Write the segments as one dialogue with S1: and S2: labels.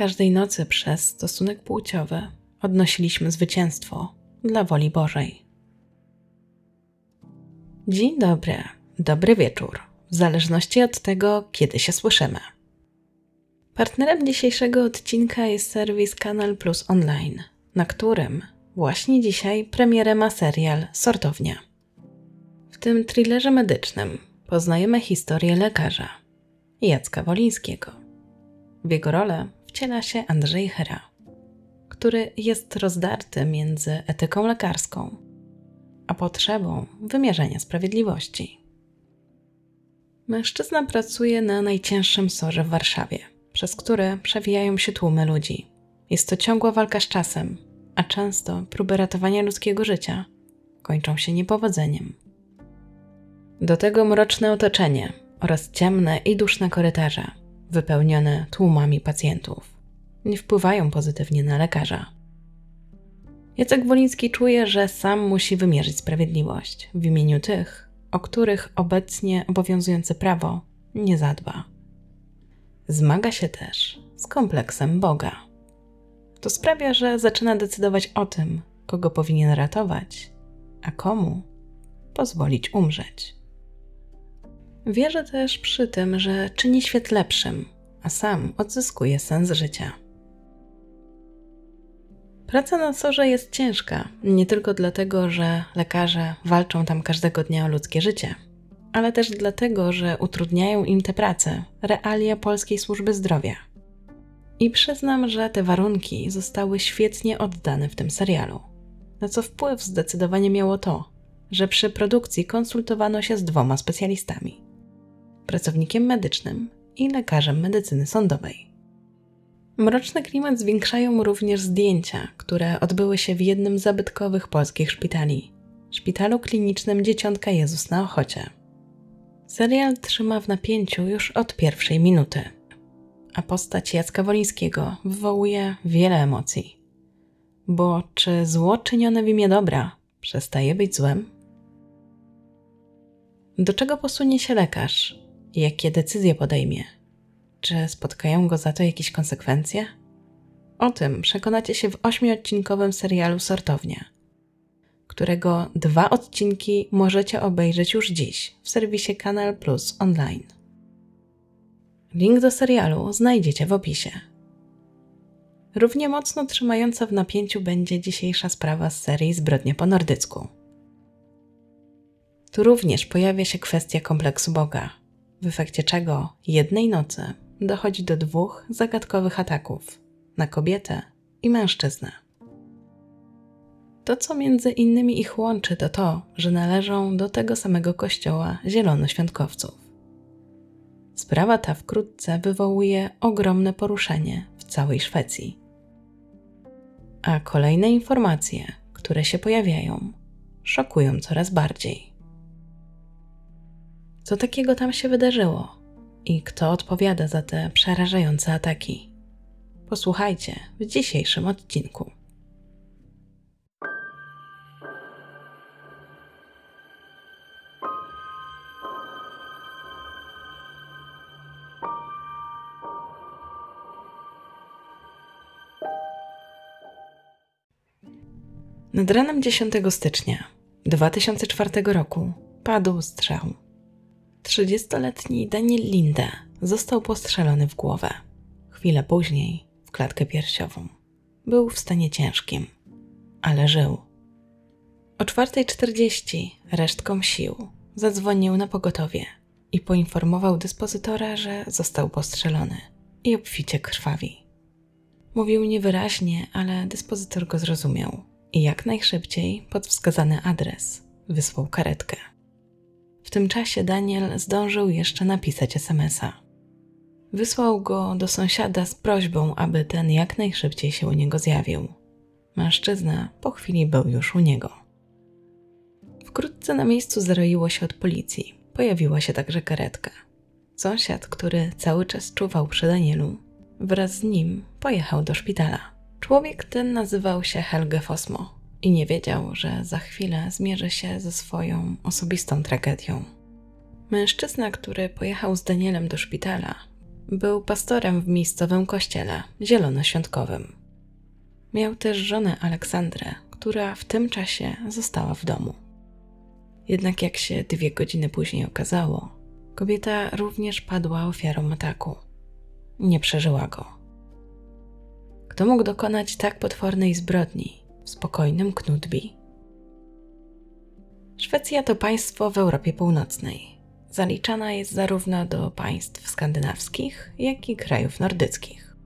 S1: Każdej nocy przez stosunek płciowy odnosiliśmy zwycięstwo dla woli Bożej. Dzień dobry, dobry wieczór, w zależności od tego, kiedy się słyszymy. Partnerem dzisiejszego odcinka jest serwis Kanal Plus Online, na którym właśnie dzisiaj premierę ma serial Sortownia. W tym thrillerze medycznym poznajemy historię lekarza Jacka Wolińskiego. W jego rolę wciela się Andrzej Hera, który jest rozdarty między etyką lekarską a potrzebą wymierzenia sprawiedliwości. Mężczyzna pracuje na najcięższym sorze w Warszawie, przez który przewijają się tłumy ludzi. Jest to ciągła walka z czasem, a często próby ratowania ludzkiego życia kończą się niepowodzeniem. Do tego mroczne otoczenie oraz ciemne i duszne korytarze, wypełnione tłumami pacjentów, nie wpływają pozytywnie na lekarza. Jacek Woliński czuje, że sam musi wymierzyć sprawiedliwość w imieniu tych, o których obecnie obowiązujące prawo nie zadba. Zmaga się też z kompleksem Boga. To sprawia, że zaczyna decydować o tym, kogo powinien ratować, a komu pozwolić umrzeć. Wierzy też przy tym, że czyni świat lepszym, a sam odzyskuje sens życia. Praca na sorze jest ciężka, nie tylko dlatego, że lekarze walczą tam każdego dnia o ludzkie życie, ale też dlatego, że utrudniają im tę pracę realia polskiej służby zdrowia. I przyznam, że te warunki zostały świetnie oddane w tym serialu. Na co wpływ zdecydowanie miało to, że przy produkcji konsultowano się z dwoma specjalistami pracownikiem medycznym i lekarzem medycyny sądowej. Mroczny klimat zwiększają również zdjęcia, które odbyły się w jednym z zabytkowych polskich szpitali szpitalu klinicznym Dzieciątka Jezus na Ochocie. Serial trzyma w napięciu już od pierwszej minuty, a postać Jacka Wolińskiego wywołuje wiele emocji. Bo czy zło czynione w imię dobra przestaje być złem? Do czego posunie się lekarz? Jakie decyzje podejmie? Czy spotkają go za to jakieś konsekwencje? O tym przekonacie się w ośmiodcinkowym serialu Sortownia, którego dwa odcinki możecie obejrzeć już dziś w serwisie Kanal Plus Online. Link do serialu znajdziecie w opisie. Równie mocno trzymająca w napięciu będzie dzisiejsza sprawa z serii Zbrodnie po nordycku. Tu również pojawia się kwestia kompleksu Boga, w efekcie czego jednej nocy dochodzi do dwóch zagadkowych ataków na kobietę i mężczyznę. To, co między innymi ich łączy, to to, że należą do tego samego kościoła zielonoświątkowców. Sprawa ta wkrótce wywołuje ogromne poruszenie w całej Szwecji. A kolejne informacje, które się pojawiają, szokują coraz bardziej. Co takiego tam się wydarzyło? i kto odpowiada za te przerażające ataki. Posłuchajcie w dzisiejszym odcinku. Nad ranem 10 stycznia 2004 roku padł strzał. Trzydziestoletni Daniel Linde został postrzelony w głowę. Chwilę później w klatkę piersiową. Był w stanie ciężkim, ale żył. O 4.40 resztką sił zadzwonił na pogotowie i poinformował dyspozytora, że został postrzelony i obficie krwawi. Mówił niewyraźnie, ale dyspozytor go zrozumiał i jak najszybciej pod wskazany adres wysłał karetkę. W tym czasie Daniel zdążył jeszcze napisać SMS-a. Wysłał go do sąsiada z prośbą, aby ten jak najszybciej się u niego zjawił. Mężczyzna po chwili był już u niego. Wkrótce na miejscu zeroiło się od policji. Pojawiła się także karetka. Sąsiad, który cały czas czuwał przy Danielu, wraz z nim pojechał do szpitala. Człowiek ten nazywał się Helge Fosmo i nie wiedział, że za chwilę zmierzy się ze swoją osobistą tragedią. Mężczyzna, który pojechał z Danielem do szpitala, był pastorem w miejscowym kościele zielonoświątkowym. Miał też żonę Aleksandrę, która w tym czasie została w domu. Jednak jak się dwie godziny później okazało, kobieta również padła ofiarą ataku. Nie przeżyła go. Kto mógł dokonać tak potwornej zbrodni w spokojnym Knutby? Szwecja to państwo w Europie Północnej. Zaliczana jest zarówno do państw skandynawskich, jak i krajów nordyckich.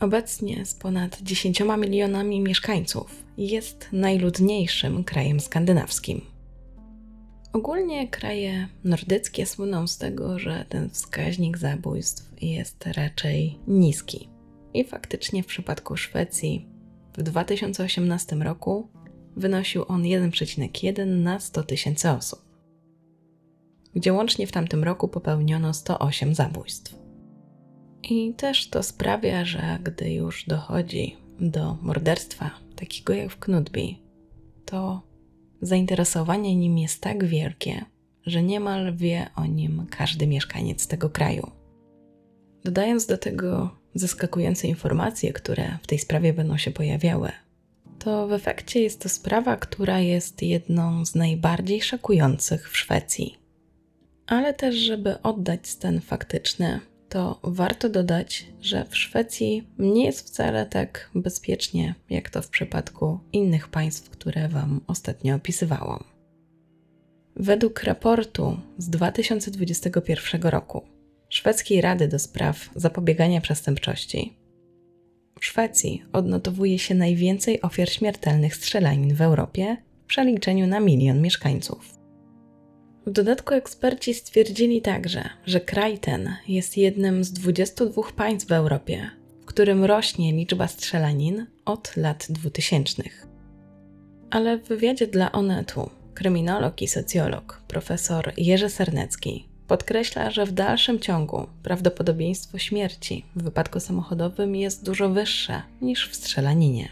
S1: Obecnie z ponad 10 milionami mieszkańców jest najludniejszym krajem skandynawskim. Ogólnie kraje nordyckie słyną z tego, że ten wskaźnik zabójstw jest raczej niski. I faktycznie w przypadku Szwecji w 2018 roku wynosił on 1,1 na 100 tysięcy osób, gdzie łącznie w tamtym roku popełniono 108 zabójstw. I też to sprawia, że gdy już dochodzi do morderstwa, takiego jak w Knutby, to zainteresowanie nim jest tak wielkie, że niemal wie o nim każdy mieszkaniec tego kraju. Dodając do tego zaskakujące informacje, które w tej sprawie będą się pojawiały, to w efekcie jest to sprawa, która jest jedną z najbardziej szokujących w Szwecji. Ale też, żeby oddać ten faktyczny, to warto dodać, że w Szwecji nie jest wcale tak bezpiecznie, jak to w przypadku innych państw, które Wam ostatnio opisywałam. Według raportu z 2021 roku Szwedzkiej Rady do Spraw Zapobiegania Przestępczości, w Szwecji odnotowuje się najwięcej ofiar śmiertelnych strzelanin w Europie w przeliczeniu na milion mieszkańców. W dodatku eksperci stwierdzili także, że kraj ten jest jednym z 22 państw w Europie, w którym rośnie liczba strzelanin od lat 2000. Ale w wywiadzie dla Onetu kryminolog i socjolog profesor Jerzy Sernecki podkreśla, że w dalszym ciągu prawdopodobieństwo śmierci w wypadku samochodowym jest dużo wyższe niż w strzelaninie.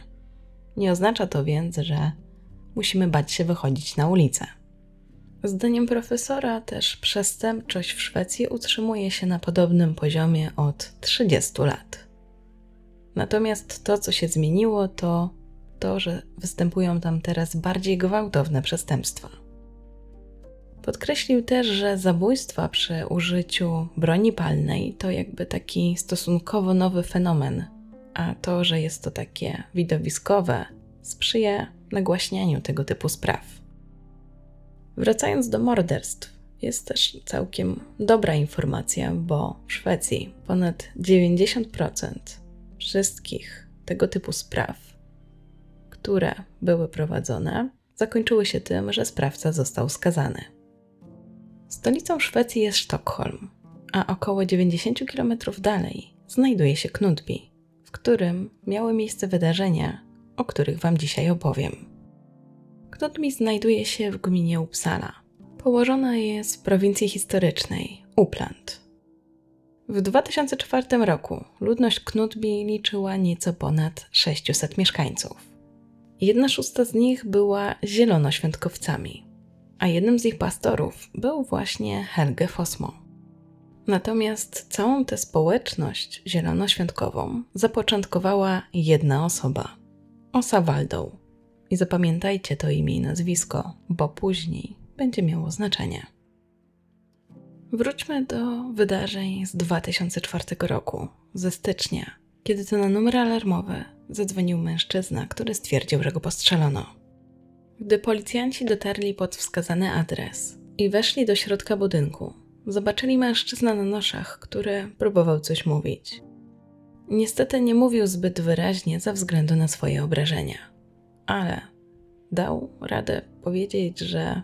S1: Nie oznacza to więc, że musimy bać się wychodzić na ulicę. Zdaniem profesora też przestępczość w Szwecji utrzymuje się na podobnym poziomie od 30 lat. Natomiast to, co się zmieniło, to to, że występują tam teraz bardziej gwałtowne przestępstwa. Podkreślił też, że zabójstwa przy użyciu broni palnej to jakby taki stosunkowo nowy fenomen, a to, że jest to takie widowiskowe, sprzyja nagłaśnianiu tego typu spraw. Wracając do morderstw, jest też całkiem dobra informacja, bo w Szwecji ponad 90% wszystkich tego typu spraw, które były prowadzone, zakończyły się tym, że sprawca został skazany. Stolicą Szwecji jest Sztokholm, a około 90 km dalej znajduje się Knutby, w którym miały miejsce wydarzenia, o których Wam dzisiaj opowiem. Knutby znajduje się w gminie Uppsala. Położona jest w prowincji historycznej Upland. W 2004 roku ludność Knutby liczyła nieco ponad 600 mieszkańców. Jedna szósta z nich była zielonoświątkowcami, a jednym z ich pastorów był właśnie Helge Fosmo. Natomiast całą tę społeczność zielonoświątkową zapoczątkowała jedna osoba Osa Waldow i zapamiętajcie to imię i nazwisko, bo później będzie miało znaczenie. Wróćmy do wydarzeń z 2004 roku, ze stycznia, kiedy to na numer alarmowy zadzwonił mężczyzna, który stwierdził, że go postrzelono. Gdy policjanci dotarli pod wskazany adres i weszli do środka budynku, zobaczyli mężczyznę na noszach, który próbował coś mówić. Niestety nie mówił zbyt wyraźnie ze względu na swoje obrażenia ale dał radę powiedzieć, że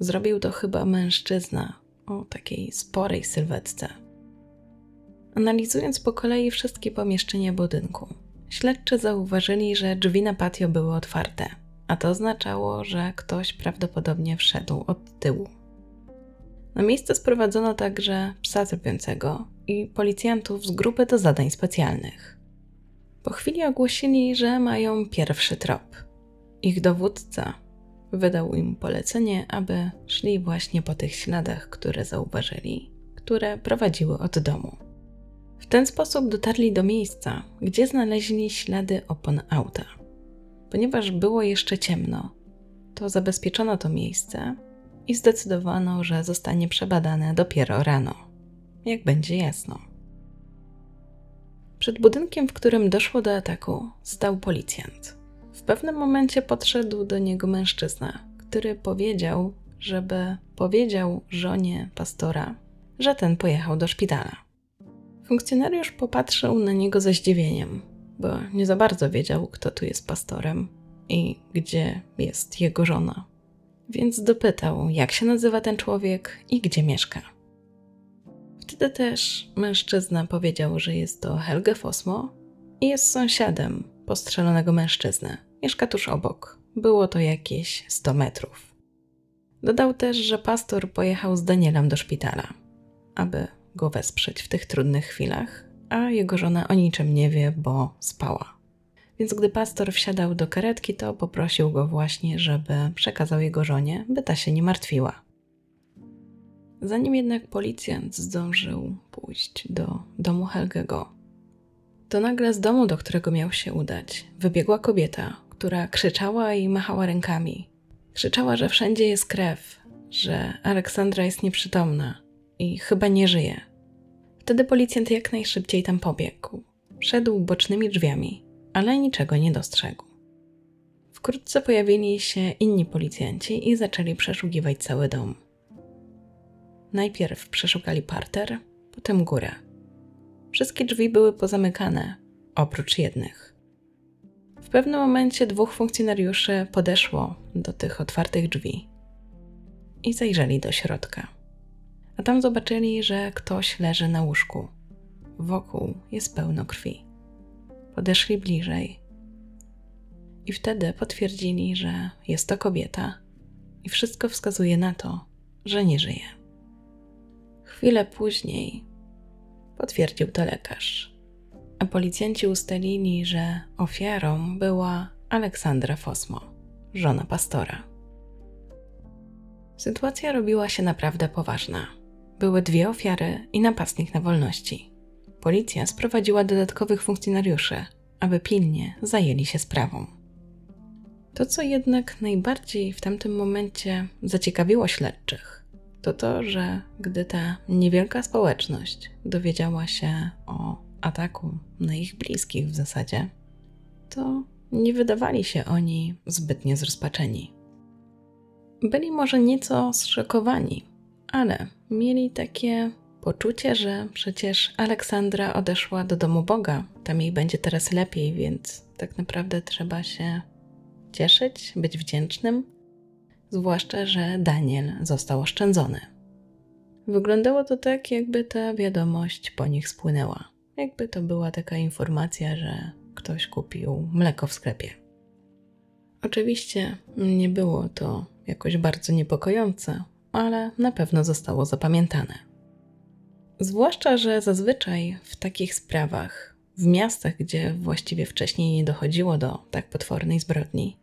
S1: zrobił to chyba mężczyzna o takiej sporej sylwetce. Analizując po kolei wszystkie pomieszczenia budynku, śledczy zauważyli, że drzwi na patio były otwarte, a to oznaczało, że ktoś prawdopodobnie wszedł od tyłu. Na miejsce sprowadzono także psa zrobiącego i policjantów z grupy do zadań specjalnych. Po chwili ogłosili, że mają pierwszy trop. Ich dowódca wydał im polecenie, aby szli właśnie po tych śladach, które zauważyli, które prowadziły od domu. W ten sposób dotarli do miejsca, gdzie znaleźli ślady opon auta. Ponieważ było jeszcze ciemno, to zabezpieczono to miejsce i zdecydowano, że zostanie przebadane dopiero rano, jak będzie jasno. Przed budynkiem, w którym doszło do ataku, stał policjant. W pewnym momencie podszedł do niego mężczyzna, który powiedział, żeby powiedział żonie pastora, że ten pojechał do szpitala. Funkcjonariusz popatrzył na niego ze zdziwieniem, bo nie za bardzo wiedział, kto tu jest pastorem i gdzie jest jego żona. Więc dopytał, jak się nazywa ten człowiek i gdzie mieszka. Wtedy też mężczyzna powiedział, że jest to Helge Fosmo i jest sąsiadem postrzelonego mężczyzny. Mieszka tuż obok. Było to jakieś 100 metrów. Dodał też, że pastor pojechał z Danielem do szpitala, aby go wesprzeć w tych trudnych chwilach, a jego żona o niczym nie wie, bo spała. Więc gdy pastor wsiadał do karetki, to poprosił go właśnie, żeby przekazał jego żonie, by ta się nie martwiła. Zanim jednak policjant zdążył pójść do domu Helgego, to nagle z domu, do którego miał się udać, wybiegła kobieta, która krzyczała i machała rękami. Krzyczała, że wszędzie jest krew, że Aleksandra jest nieprzytomna i chyba nie żyje. Wtedy policjant jak najszybciej tam pobiegł. Szedł bocznymi drzwiami, ale niczego nie dostrzegł. Wkrótce pojawili się inni policjanci i zaczęli przeszukiwać cały dom. Najpierw przeszukali parter, potem górę. Wszystkie drzwi były pozamykane, oprócz jednych. W pewnym momencie dwóch funkcjonariuszy podeszło do tych otwartych drzwi i zajrzeli do środka. A tam zobaczyli, że ktoś leży na łóżku. Wokół jest pełno krwi. Podeszli bliżej i wtedy potwierdzili, że jest to kobieta i wszystko wskazuje na to, że nie żyje. Chwilę później potwierdził to lekarz a policjanci ustalili, że ofiarą była Aleksandra Fosmo, żona pastora. Sytuacja robiła się naprawdę poważna. Były dwie ofiary i napastnik na wolności. Policja sprowadziła dodatkowych funkcjonariuszy, aby pilnie zajęli się sprawą. To, co jednak najbardziej w tamtym momencie zaciekawiło śledczych, to to, że gdy ta niewielka społeczność dowiedziała się o ataku na ich bliskich w zasadzie, to nie wydawali się oni zbytnio zrozpaczeni. Byli może nieco zszokowani, ale mieli takie poczucie, że przecież Aleksandra odeszła do domu Boga, tam jej będzie teraz lepiej, więc tak naprawdę trzeba się cieszyć, być wdzięcznym, zwłaszcza, że Daniel został oszczędzony. Wyglądało to tak, jakby ta wiadomość po nich spłynęła. Jakby to była taka informacja, że ktoś kupił mleko w sklepie. Oczywiście nie było to jakoś bardzo niepokojące, ale na pewno zostało zapamiętane. Zwłaszcza, że zazwyczaj w takich sprawach, w miastach, gdzie właściwie wcześniej nie dochodziło do tak potwornej zbrodni,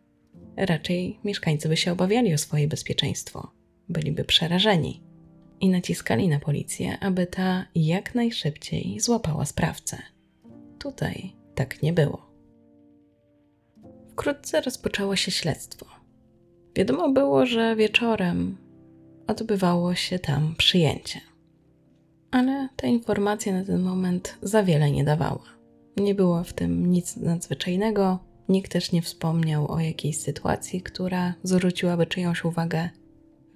S1: raczej mieszkańcy by się obawiali o swoje bezpieczeństwo, byliby przerażeni i naciskali na policję, aby ta jak najszybciej złapała sprawcę. Tutaj tak nie było. Wkrótce rozpoczęło się śledztwo. Wiadomo było, że wieczorem odbywało się tam przyjęcie. Ale ta informacja na ten moment za wiele nie dawała. Nie było w tym nic nadzwyczajnego, nikt też nie wspomniał o jakiejś sytuacji, która zwróciłaby czyjąś uwagę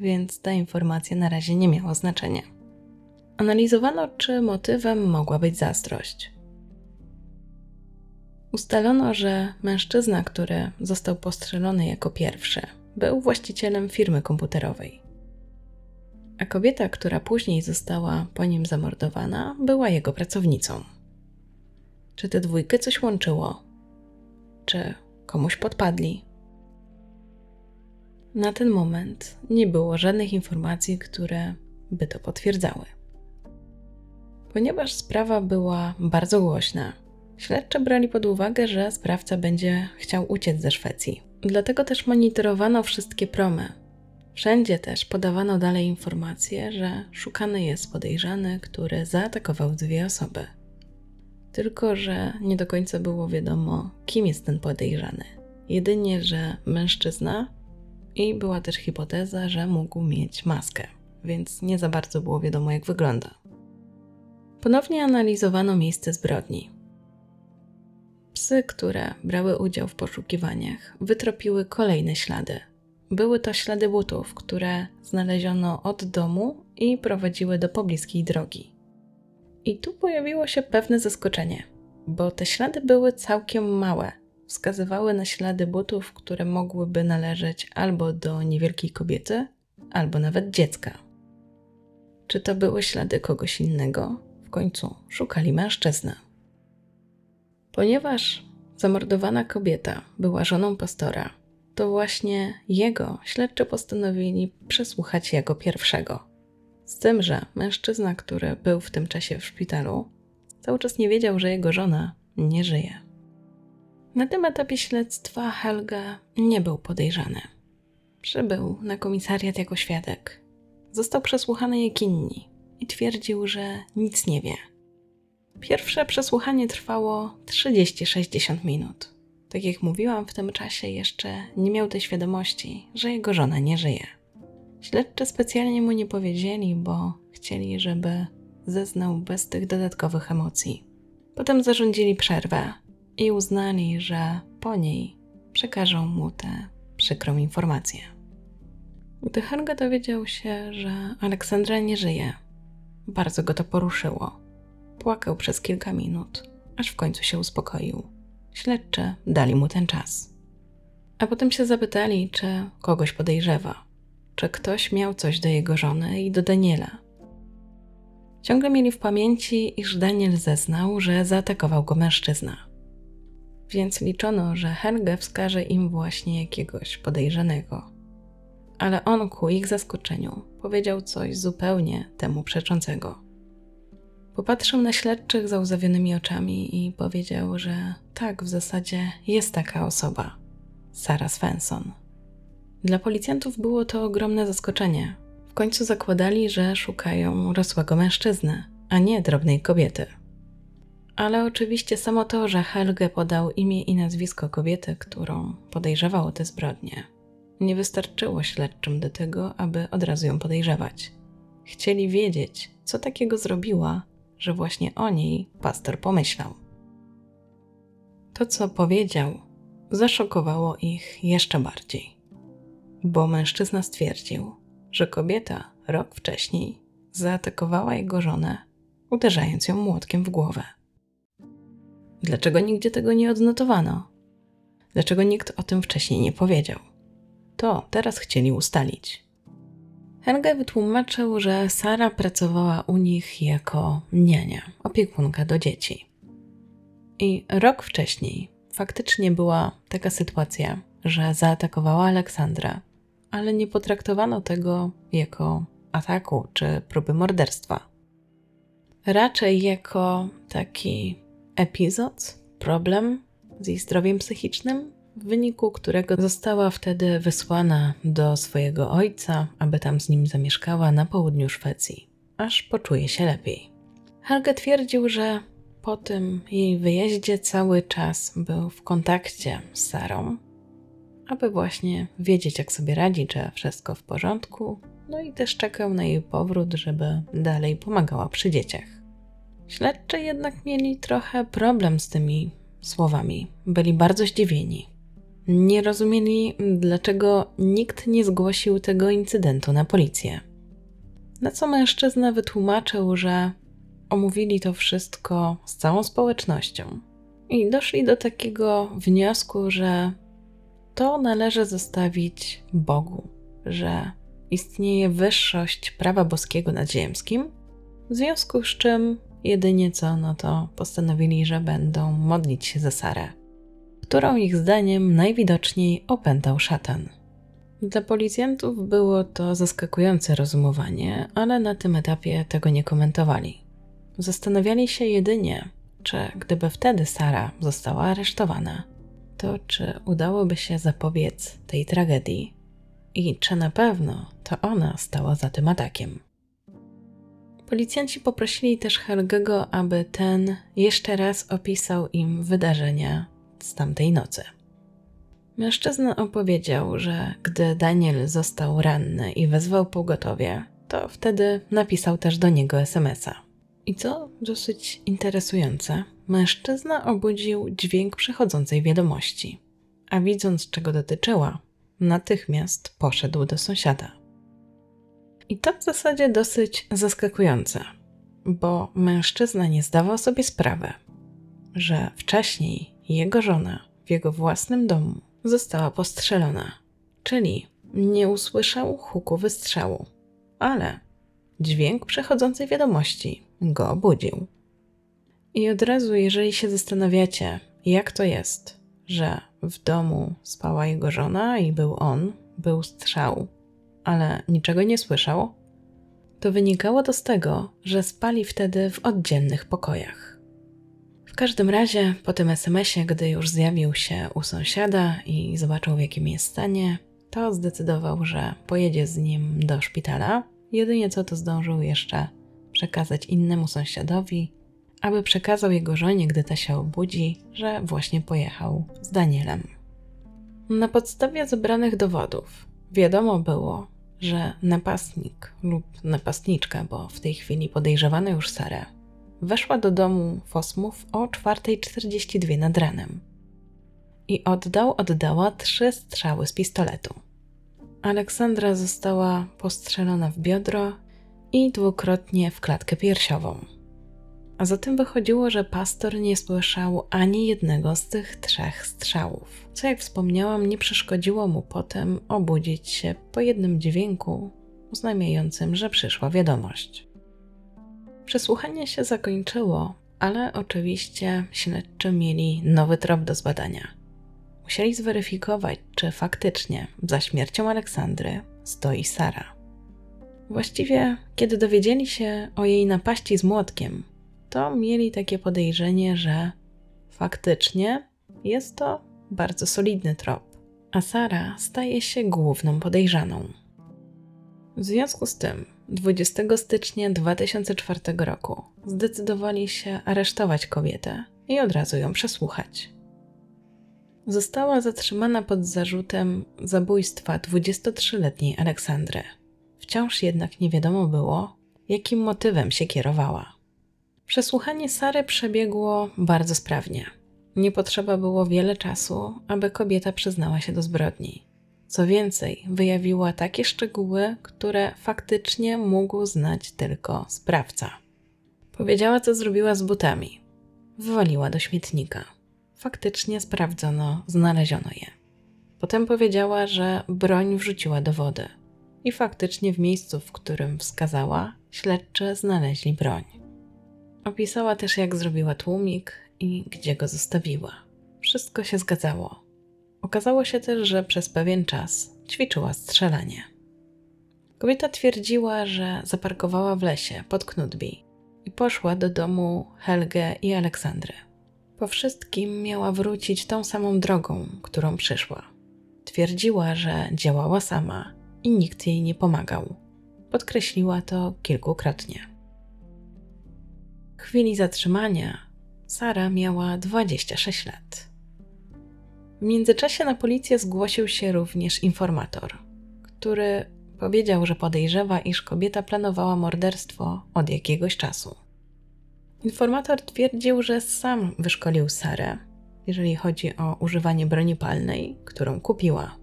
S1: więc ta informacja na razie nie miała znaczenia. Analizowano, czy motywem mogła być zazdrość. Ustalono, że mężczyzna, który został postrzelony jako pierwszy, był właścicielem firmy komputerowej, a kobieta, która później została po nim zamordowana, była jego pracownicą. Czy te dwójkę coś łączyło? Czy komuś podpadli? Na ten moment nie było żadnych informacji, które by to potwierdzały. Ponieważ sprawa była bardzo głośna, śledczy brali pod uwagę, że sprawca będzie chciał uciec ze Szwecji. Dlatego też monitorowano wszystkie promy. Wszędzie też podawano dalej informacje, że szukany jest podejrzany, który zaatakował dwie osoby. tylko że nie do końca było wiadomo, kim jest ten podejrzany. Jedynie, że mężczyzna i była też hipoteza, że mógł mieć maskę, więc nie za bardzo było wiadomo, jak wygląda. Ponownie analizowano miejsce zbrodni. Psy, które brały udział w poszukiwaniach, wytropiły kolejne ślady. Były to ślady butów, które znaleziono od domu i prowadziły do pobliskiej drogi. I tu pojawiło się pewne zaskoczenie, bo te ślady były całkiem małe. Wskazywały na ślady butów, które mogłyby należeć albo do niewielkiej kobiety, albo nawet dziecka. Czy to były ślady kogoś innego? W końcu szukali mężczyzny. Ponieważ zamordowana kobieta była żoną pastora, to właśnie jego śledczy postanowili przesłuchać jako pierwszego. Z tym, że mężczyzna, który był w tym czasie w szpitalu, cały czas nie wiedział, że jego żona nie żyje. Na tym etapie śledztwa Helga nie był podejrzany. Przybył na komisariat jako świadek. Został przesłuchany jak inni i twierdził, że nic nie wie. Pierwsze przesłuchanie trwało 30-60 minut. Tak jak mówiłam, w tym czasie jeszcze nie miał tej świadomości, że jego żona nie żyje. Śledczy specjalnie mu nie powiedzieli, bo chcieli, żeby zeznał bez tych dodatkowych emocji. Potem zarządzili przerwę i uznali, że po niej przekażą mu tę przykrą informację. Gdy Helga dowiedział się, że Aleksandra nie żyje, bardzo go to poruszyło. Płakał przez kilka minut, aż w końcu się uspokoił. Śledczy dali mu ten czas. A potem się zapytali, czy kogoś podejrzewa, czy ktoś miał coś do jego żony i do Daniela. Ciągle mieli w pamięci, iż Daniel zeznał, że zaatakował go mężczyzna. Więc liczono, że Helge wskaże im właśnie jakiegoś podejrzanego. Ale on ku ich zaskoczeniu powiedział coś zupełnie temu przeczącego. Popatrzył na śledczych załzawionymi oczami i powiedział, że tak, w zasadzie jest taka osoba Sara Svensson. Dla policjantów było to ogromne zaskoczenie. W końcu zakładali, że szukają rosłego mężczyzny, a nie drobnej kobiety. Ale oczywiście samo to, że Helge podał imię i nazwisko kobiety, którą podejrzewał o te zbrodnie, nie wystarczyło śledczym do tego, aby od razu ją podejrzewać. Chcieli wiedzieć, co takiego zrobiła, że właśnie o niej pastor pomyślał. To, co powiedział, zaszokowało ich jeszcze bardziej, bo mężczyzna stwierdził, że kobieta rok wcześniej zaatakowała jego żonę, uderzając ją młotkiem w głowę. Dlaczego nigdzie tego nie odnotowano? Dlaczego nikt o tym wcześniej nie powiedział? To teraz chcieli ustalić. Helge wytłumaczył, że Sara pracowała u nich jako niania, opiekunka do dzieci. I rok wcześniej faktycznie była taka sytuacja, że zaatakowała Aleksandra, ale nie potraktowano tego jako ataku czy próby morderstwa. Raczej jako taki epizod, problem z jej zdrowiem psychicznym, w wyniku którego została wtedy wysłana do swojego ojca, aby tam z nim zamieszkała na południu Szwecji, aż poczuje się lepiej. Helge twierdził, że po tym jej wyjeździe cały czas był w kontakcie z Sarą, aby właśnie wiedzieć, jak sobie radzi, czy wszystko w porządku, no i też czekał na jej powrót, żeby dalej pomagała przy dzieciach. Śledczy jednak mieli trochę problem z tymi słowami. Byli bardzo zdziwieni nie rozumieli, dlaczego nikt nie zgłosił tego incydentu na policję. Na co mężczyzna wytłumaczył, że omówili to wszystko z całą społecznością i doszli do takiego wniosku, że to należy zostawić Bogu, że istnieje wyższość prawa boskiego nad ziemskim, w związku z czym jedynie co, no to postanowili, że będą modlić się za Sarę którą ich zdaniem najwidoczniej opętał szatan. Dla policjantów było to zaskakujące rozumowanie, ale na tym etapie tego nie komentowali. Zastanawiali się jedynie, czy gdyby wtedy Sara została aresztowana, to czy udałoby się zapobiec tej tragedii i czy na pewno to ona stała za tym atakiem. Policjanci poprosili też Helgego, aby ten jeszcze raz opisał im wydarzenia z tamtej nocy. Mężczyzna opowiedział, że gdy Daniel został ranny i wezwał pogotowie, to wtedy napisał też do niego SMS-a. I co dosyć interesujące, mężczyzna obudził dźwięk przechodzącej wiadomości, a widząc czego dotyczyła, natychmiast poszedł do sąsiada. I to w zasadzie dosyć zaskakujące, bo mężczyzna nie zdawał sobie sprawy, że wcześniej jego żona w jego własnym domu została postrzelona, czyli nie usłyszał huku wystrzału, ale dźwięk przechodzącej wiadomości go obudził. I od razu, jeżeli się zastanawiacie, jak to jest, że w domu spała jego żona i był on, był strzał, ale niczego nie słyszał, to wynikało to z tego, że spali wtedy w oddzielnych pokojach. Każdym razie, po tym SMS-ie, gdy już zjawił się u sąsiada i zobaczył, w jakim jest stanie, to zdecydował, że pojedzie z nim do szpitala. Jedynie co to zdążył jeszcze przekazać innemu sąsiadowi, aby przekazał jego żonie, gdy ta się obudzi, że właśnie pojechał z Danielem. Na podstawie zebranych dowodów wiadomo było, że napastnik lub napastniczka, bo w tej chwili podejrzewano już Sarę, weszła do domu Fosmów o 4.42 nad ranem i oddał, oddała trzy strzały z pistoletu. Aleksandra została postrzelona w biodro i dwukrotnie w klatkę piersiową. A zatem wychodziło, że pastor nie słyszał ani jednego z tych trzech strzałów, co jak wspomniałam, nie przeszkodziło mu potem obudzić się po jednym dźwięku oznajmiającym, że przyszła wiadomość. Przesłuchanie się zakończyło, ale oczywiście śledczy mieli nowy trop do zbadania. Musieli zweryfikować, czy faktycznie za śmiercią Aleksandry stoi Sara. Właściwie, kiedy dowiedzieli się o jej napaści z młotkiem, to mieli takie podejrzenie, że faktycznie jest to bardzo solidny trop, a Sara staje się główną podejrzaną. W związku z tym 20 stycznia 2004 roku zdecydowali się aresztować kobietę i od razu ją przesłuchać. Została zatrzymana pod zarzutem zabójstwa 23-letniej Aleksandry. Wciąż jednak nie wiadomo było, jakim motywem się kierowała. Przesłuchanie Sary przebiegło bardzo sprawnie. Nie potrzeba było wiele czasu, aby kobieta przyznała się do zbrodni. Co więcej, wyjawiła takie szczegóły, które faktycznie mógł znać tylko sprawca. Powiedziała, co zrobiła z butami. Wywaliła do śmietnika. Faktycznie sprawdzono, znaleziono je. Potem powiedziała, że broń wrzuciła do wody. I faktycznie w miejscu, w którym wskazała, śledczy znaleźli broń. Opisała też, jak zrobiła tłumik i gdzie go zostawiła. Wszystko się zgadzało. Okazało się też, że przez pewien czas ćwiczyła strzelanie. Kobieta twierdziła, że zaparkowała w lesie pod Knutby i poszła do domu Helge i Aleksandry. Po wszystkim miała wrócić tą samą drogą, którą przyszła. Twierdziła, że działała sama i nikt jej nie pomagał. Podkreśliła to kilkukrotnie chwili zatrzymania Sara miała 26 lat. W międzyczasie na policję zgłosił się również informator, który powiedział, że podejrzewa, iż kobieta planowała morderstwo od jakiegoś czasu. Informator twierdził, że sam wyszkolił Sarę, jeżeli chodzi o używanie broni palnej, którą kupiła.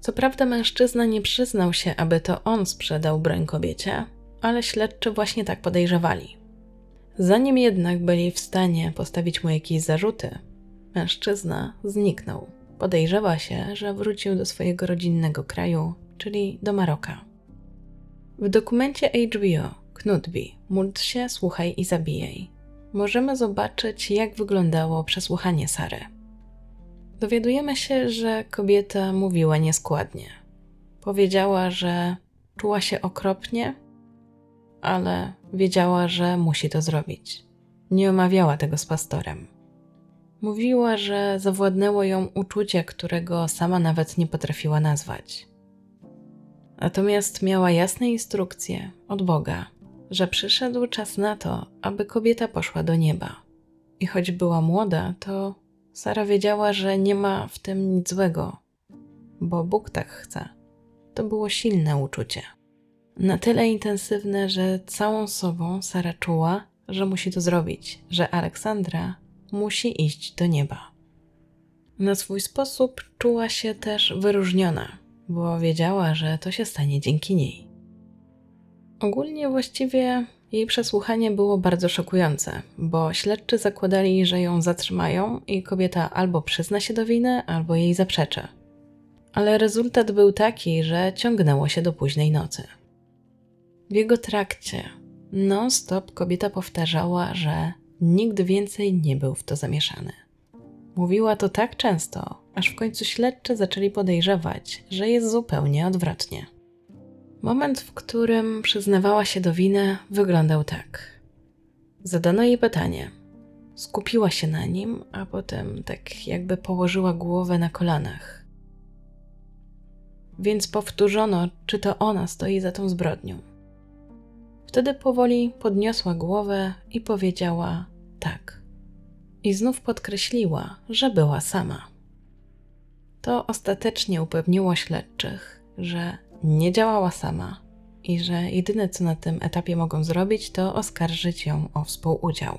S1: Co prawda, mężczyzna nie przyznał się, aby to on sprzedał broń kobiecie, ale śledczy właśnie tak podejrzewali. Zanim jednak byli w stanie postawić mu jakieś zarzuty, mężczyzna zniknął. Podejrzewa się, że wrócił do swojego rodzinnego kraju, czyli do Maroka. W dokumencie HBO Knutby Módl się, słuchaj i zabijaj możemy zobaczyć, jak wyglądało przesłuchanie Sary. Dowiadujemy się, że kobieta mówiła nieskładnie. Powiedziała, że czuła się okropnie ale wiedziała, że musi to zrobić. Nie omawiała tego z pastorem. Mówiła, że zawładnęło ją uczucie, którego sama nawet nie potrafiła nazwać. Natomiast miała jasne instrukcje od Boga, że przyszedł czas na to, aby kobieta poszła do nieba. I choć była młoda, to Sara wiedziała, że nie ma w tym nic złego, bo Bóg tak chce. To było silne uczucie. Na tyle intensywne, że całą sobą Sara czuła, że musi to zrobić, że Aleksandra musi iść do nieba. Na swój sposób czuła się też wyróżniona, bo wiedziała, że to się stanie dzięki niej. Ogólnie właściwie jej przesłuchanie było bardzo szokujące, bo śledczy zakładali, że ją zatrzymają i kobieta albo przyzna się do winy, albo jej zaprzeczy. Ale rezultat był taki, że ciągnęło się do późnej nocy. W jego trakcie non-stop kobieta powtarzała, że nigdy więcej nie był w to zamieszany. Mówiła to tak często, aż w końcu śledczy zaczęli podejrzewać, że jest zupełnie odwrotnie. Moment, w którym przyznawała się do winy, wyglądał tak. Zadano jej pytanie. Skupiła się na nim, a potem tak jakby położyła głowę na kolanach. Więc powtórzono, czy to ona stoi za tą zbrodnią. Wtedy powoli podniosła głowę i powiedziała tak. I znów podkreśliła, że była sama. To ostatecznie upewniło śledczych, że nie działała sama i że jedyne co na tym etapie mogą zrobić, to oskarżyć ją o współudział.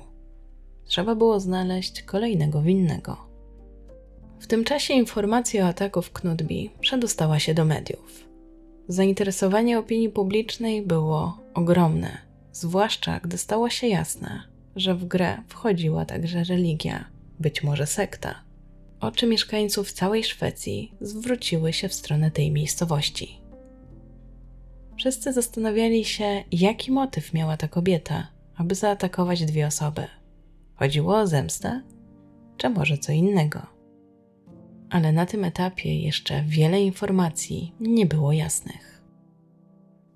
S1: Trzeba było znaleźć kolejnego winnego. W tym czasie informacja o ataku w Knutby przedostała się do mediów. Zainteresowanie opinii publicznej było ogromne, zwłaszcza gdy stało się jasne, że w grę wchodziła także religia, być może sekta. Oczy mieszkańców całej Szwecji zwróciły się w stronę tej miejscowości. Wszyscy zastanawiali się, jaki motyw miała ta kobieta, aby zaatakować dwie osoby. Chodziło o zemstę, czy może co innego. Ale na tym etapie jeszcze wiele informacji nie było jasnych.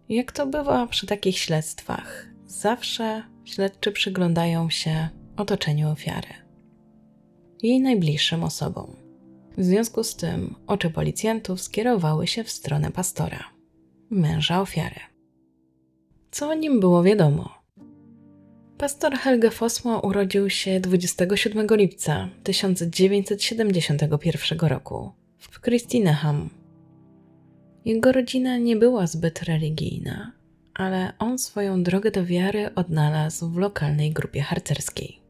S1: Jak to bywa przy takich śledztwach, zawsze śledczy przyglądają się otoczeniu ofiary, jej najbliższym osobom. W związku z tym oczy policjantów skierowały się w stronę pastora męża ofiary. Co o nim było wiadomo? Pastor Helge Fosmo urodził się 27 lipca 1971 roku w Christineham. Jego rodzina nie była zbyt religijna, ale on swoją drogę do wiary odnalazł w lokalnej grupie harcerskiej.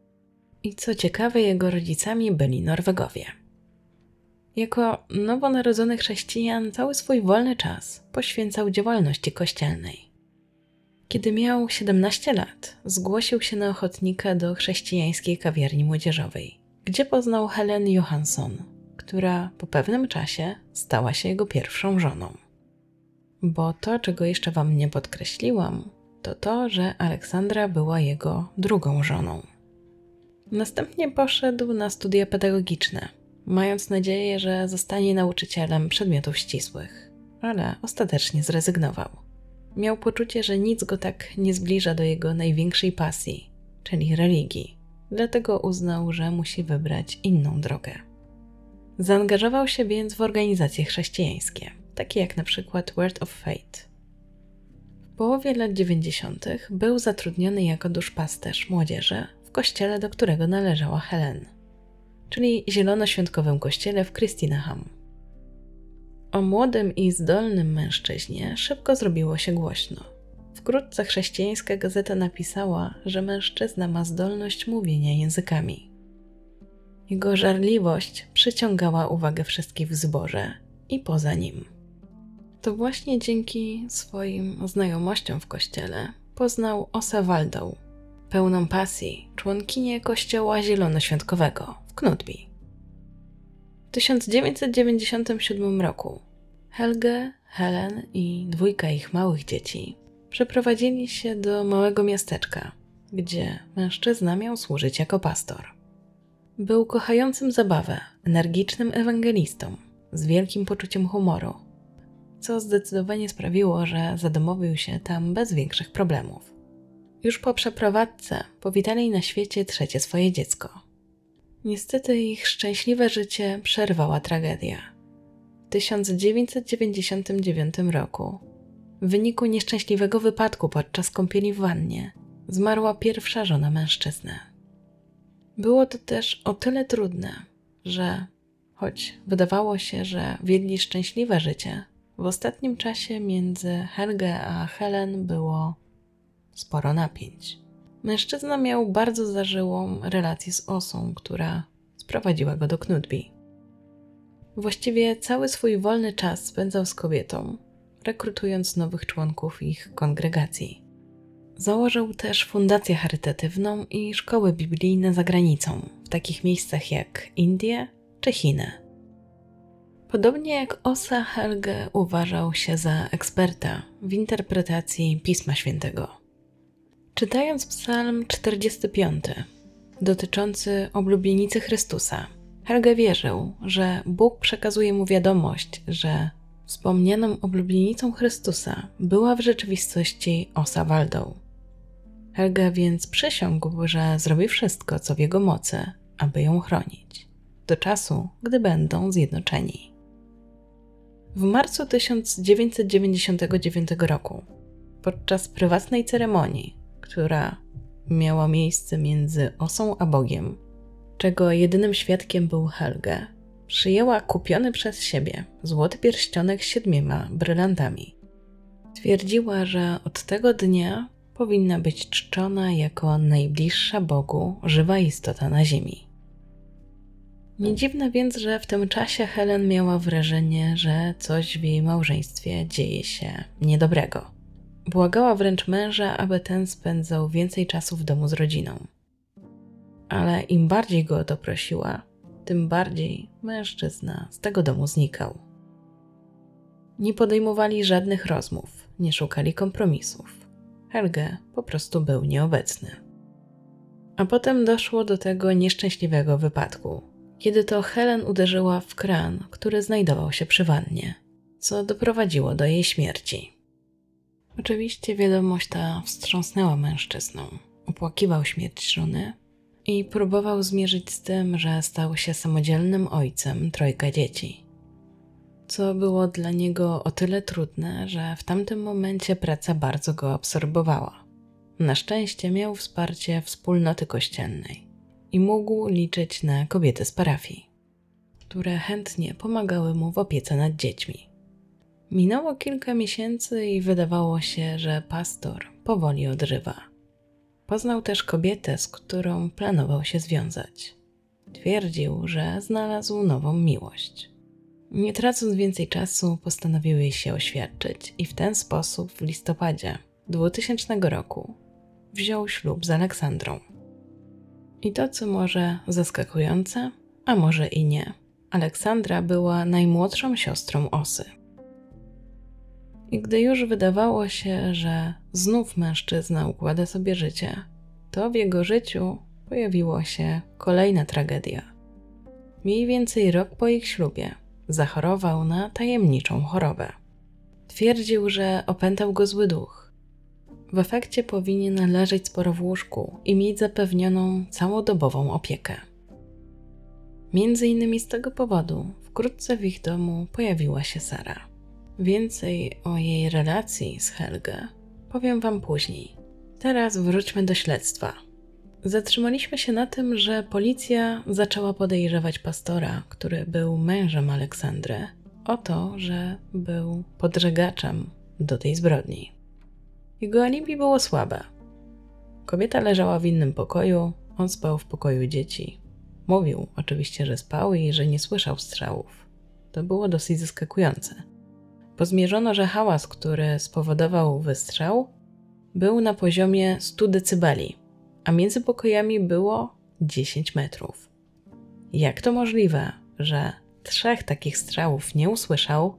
S1: I co ciekawe, jego rodzicami byli Norwegowie. Jako nowonarodzony chrześcijan cały swój wolny czas poświęcał działalności kościelnej. Kiedy miał 17 lat, zgłosił się na ochotnika do chrześcijańskiej kawiarni młodzieżowej, gdzie poznał Helen Johansson, która po pewnym czasie stała się jego pierwszą żoną. Bo to, czego jeszcze wam nie podkreśliłam, to to, że Aleksandra była jego drugą żoną. Następnie poszedł na studia pedagogiczne – mając nadzieję, że zostanie nauczycielem przedmiotów ścisłych, ale ostatecznie zrezygnował. Miał poczucie, że nic go tak nie zbliża do jego największej pasji, czyli religii, dlatego uznał, że musi wybrać inną drogę. Zaangażował się więc w organizacje chrześcijańskie, takie jak na przykład Word of Fate. W połowie lat 90. był zatrudniony jako duszpasterz młodzieży w kościele, do którego należała Helen czyli zielonoświątkowym kościele w Christineham. O młodym i zdolnym mężczyźnie szybko zrobiło się głośno. Wkrótce chrześcijańska gazeta napisała, że mężczyzna ma zdolność mówienia językami. Jego żarliwość przyciągała uwagę wszystkich w zborze i poza nim. To właśnie dzięki swoim znajomościom w kościele poznał Osa Waldą, pełną pasji członkinię kościoła zielonoświątkowego w Knutby. W 1997 roku Helge, Helen i dwójka ich małych dzieci przeprowadzili się do małego miasteczka, gdzie mężczyzna miał służyć jako pastor. Był kochającym zabawę, energicznym ewangelistą, z wielkim poczuciem humoru, co zdecydowanie sprawiło, że zadomowił się tam bez większych problemów. Już po przeprowadzce powitali na świecie trzecie swoje dziecko. Niestety ich szczęśliwe życie przerwała tragedia. W 1999 roku W wyniku nieszczęśliwego wypadku podczas kąpieli w wannie zmarła pierwsza żona mężczyzny. Było to też o tyle trudne, że choć wydawało się, że wiedli szczęśliwe życie, w ostatnim czasie między Helge a Helen było sporo napięć. Mężczyzna miał bardzo zażyłą relację z Osą, która sprowadziła go do Knutby. Właściwie cały swój wolny czas spędzał z kobietą, rekrutując nowych członków ich kongregacji. Założył też fundację charytatywną i szkoły biblijne za granicą, w takich miejscach jak Indie czy Chiny. Podobnie jak Osa Helge uważał się za eksperta w interpretacji Pisma Świętego. Czytając Psalm 45, dotyczący oblubienicy Chrystusa, Helge wierzył, że Bóg przekazuje mu wiadomość, że wspomnianą oblubienicą Chrystusa była w rzeczywistości Osa Waldą. Helge więc przysiągł, że zrobi wszystko, co w jego mocy, aby ją chronić, do czasu, gdy będą zjednoczeni. W marcu 1999 roku, podczas prywatnej ceremonii, która miała miejsce między Osą a Bogiem, czego jedynym świadkiem był Helge, przyjęła kupiony przez siebie złoty pierścionek z siedmioma brylantami. Twierdziła, że od tego dnia powinna być czczona jako najbliższa Bogu żywa istota na ziemi. Nie dziwne więc, że w tym czasie Helen miała wrażenie, że coś w jej małżeństwie dzieje się niedobrego. Błagała wręcz męża, aby ten spędzał więcej czasu w domu z rodziną. Ale im bardziej go o to prosiła, tym bardziej mężczyzna z tego domu znikał. Nie podejmowali żadnych rozmów, nie szukali kompromisów. Helge po prostu był nieobecny. A potem doszło do tego nieszczęśliwego wypadku, kiedy to Helen uderzyła w kran, który znajdował się przy wannie, co doprowadziło do jej śmierci. Oczywiście wiadomość ta wstrząsnęła mężczyzną. Opłakiwał śmierć żony i próbował zmierzyć z tym, że stał się samodzielnym ojcem trojga dzieci. Co było dla niego o tyle trudne, że w tamtym momencie praca bardzo go absorbowała. Na szczęście miał wsparcie wspólnoty kościelnej i mógł liczyć na kobiety z parafii, które chętnie pomagały mu w opiece nad dziećmi. Minęło kilka miesięcy i wydawało się, że pastor powoli odżywa. Poznał też kobietę, z którą planował się związać. Twierdził, że znalazł nową miłość. Nie tracąc więcej czasu, postanowił jej się oświadczyć i w ten sposób w listopadzie 2000 roku wziął ślub z Aleksandrą. I to, co może zaskakujące, a może i nie, Aleksandra była najmłodszą siostrą Osy. I gdy już wydawało się, że znów mężczyzna układa sobie życie, to w jego życiu pojawiła się kolejna tragedia. Mniej więcej rok po ich ślubie zachorował na tajemniczą chorobę. Twierdził, że opętał go zły duch. W efekcie powinien leżeć sporo w łóżku i mieć zapewnioną całodobową opiekę. Między innymi z tego powodu wkrótce w ich domu pojawiła się Sara. Więcej o jej relacji z Helge powiem Wam później. Teraz wróćmy do śledztwa. Zatrzymaliśmy się na tym, że policja zaczęła podejrzewać pastora, który był mężem Aleksandry, o to, że był podżegaczem do tej zbrodni. Jego alibi było słabe. Kobieta leżała w innym pokoju, on spał w pokoju dzieci. Mówił oczywiście, że spał i że nie słyszał strzałów. To było dosyć zaskakujące bo zmierzono, że hałas, który spowodował wystrzał, był na poziomie 100 decybeli, a między pokojami było 10 metrów. Jak to możliwe, że trzech takich strzałów nie usłyszał,